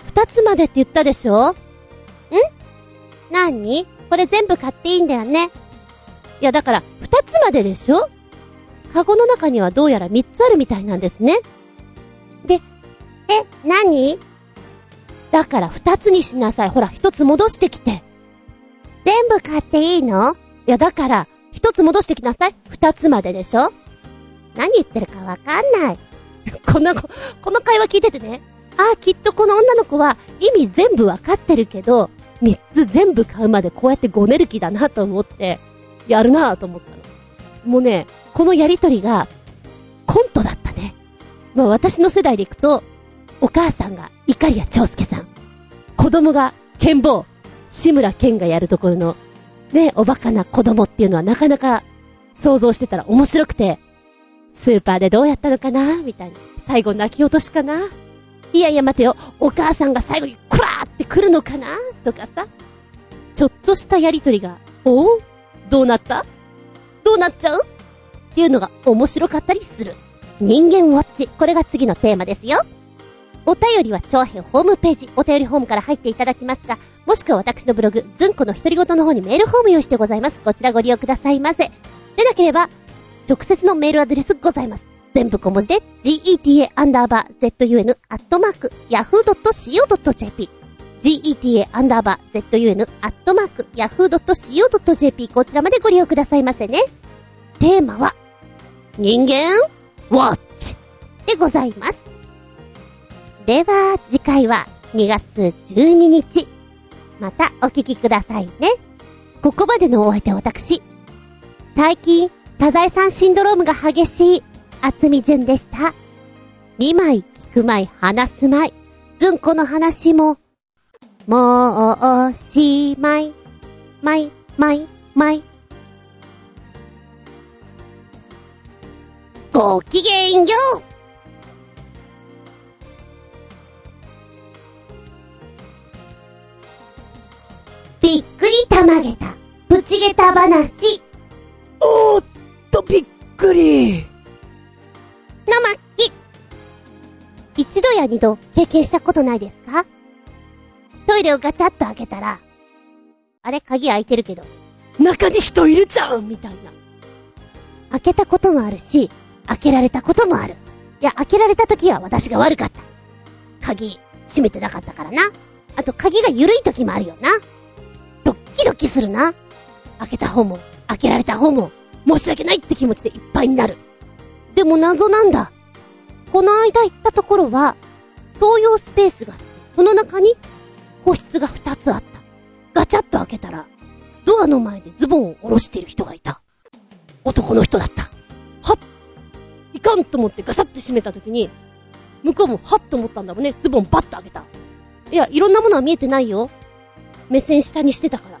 二つまでって言ったでしょ？ん？何？これ全部買っていいんだよね。いやだから、二つまででしょ？カゴの中にはどうやら三つあるみたいなんですね。で、え、何？だから二つにしなさい。ほら、一つ戻してきて。全部買っていいの？いや、だから、一つ戻してきなさい。二つまででしょ何言ってるかわかんない。この、この会話聞いててね。ああ、きっとこの女の子は意味全部わかってるけど、三つ全部買うまでこうやってごねる気だなと思って、やるなと思ったの。もうね、このやりとりが、コントだったね。まあ私の世代でいくと、お母さんが、イカリア長介さん。子供が、剣坊。志村けんがやるところの、ね、おバカな子供っていうのはなかなか想像してたら面白くて、スーパーでどうやったのかな？みたいな。最後泣き落としかな？いやいや待てよ、お母さんが最後にクラーって来るのかな？とかさ。ちょっとしたやりとりが、おどうなった？どうなっちゃう？っていうのが面白かったりする。人間ウォッチ。これが次のテーマですよ。お便りは長編ホームページ、お便りホームから入っていただきますが、もしくは私のブログ、ずんこの独り言の方にメールフォーム用意してございます。こちらご利用くださいませ。でなければ、直接のメールアドレスございます。全部小文字で、geta アンダーバー zun アットマーク yahoo.co.jp geta アンダーバー zun アットマーク yahoo.co.jp こちらまでご利用くださいませね。テーマは、人間？ウォッチでございます。では、次回は2月12日。またお聞きくださいね。ここまでのお相手は私。最近、サザエさんシンドロームが激しい、厚み純でした。見舞い、聞く舞い、話す舞い。ずんこの話も、もうおしまい。まい、まい、まい。ごきげんようびっくりたまげた、プチげた話。おーっと、びっくり。のまき。一度や二度経験したことないですか？トイレをガチャッと開けたら、あれ鍵開いてるけど、中に人いるじゃんみたいな。開けたこともあるし、開けられたこともある。いや、開けられた時は私が悪かった。鍵、閉めてなかったからな。あと、鍵が緩い時もあるよな。キドキするな。開けた方も、開けられた方も、申し訳ないって気持ちでいっぱいになる。でも謎なんだ。この間行ったところは、共用スペースがあって、その中に、個室が二つあった。ガチャッと開けたら、ドアの前でズボンを下ろしている人がいた。男の人だった。はっいかんと思ってガサッて閉めた時に、向こうもはっと思ったんだろうね。ズボンバッと開けた。いや、いろんなものは見えてないよ。目線下にしてたから。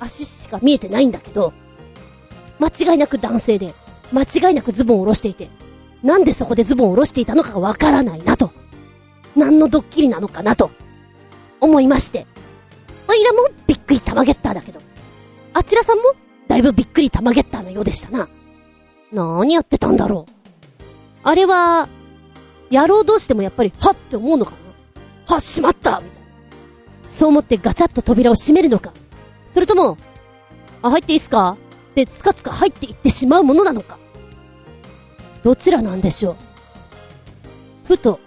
足しか見えてないんだけど、間違いなく男性で、間違いなくズボンを下ろしていて、なんでそこでズボンを下ろしていたのかがわからないなと。何のドッキリなのかなと。思いまして。おいらもびっくり玉ゲッターだけど。あちらさんもだいぶびっくり玉ゲッターのようでしたな。何やってたんだろう。あれは、野郎同士でもやっぱり、はっって思うのかなは、しまったみたいな。そう思ってガチャッと扉を閉めるのか。それとも、あ、入っていいっすか？ってつかつか入っていってしまうものなのか？どちらなんでしょう？ふと、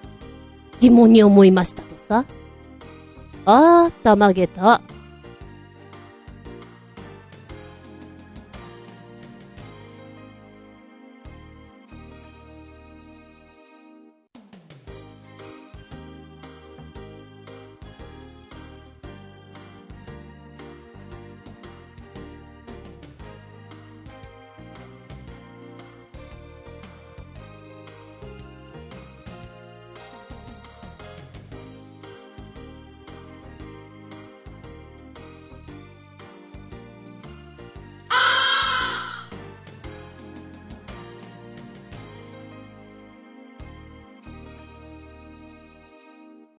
疑問に思いましたとさ。あー、たまげた。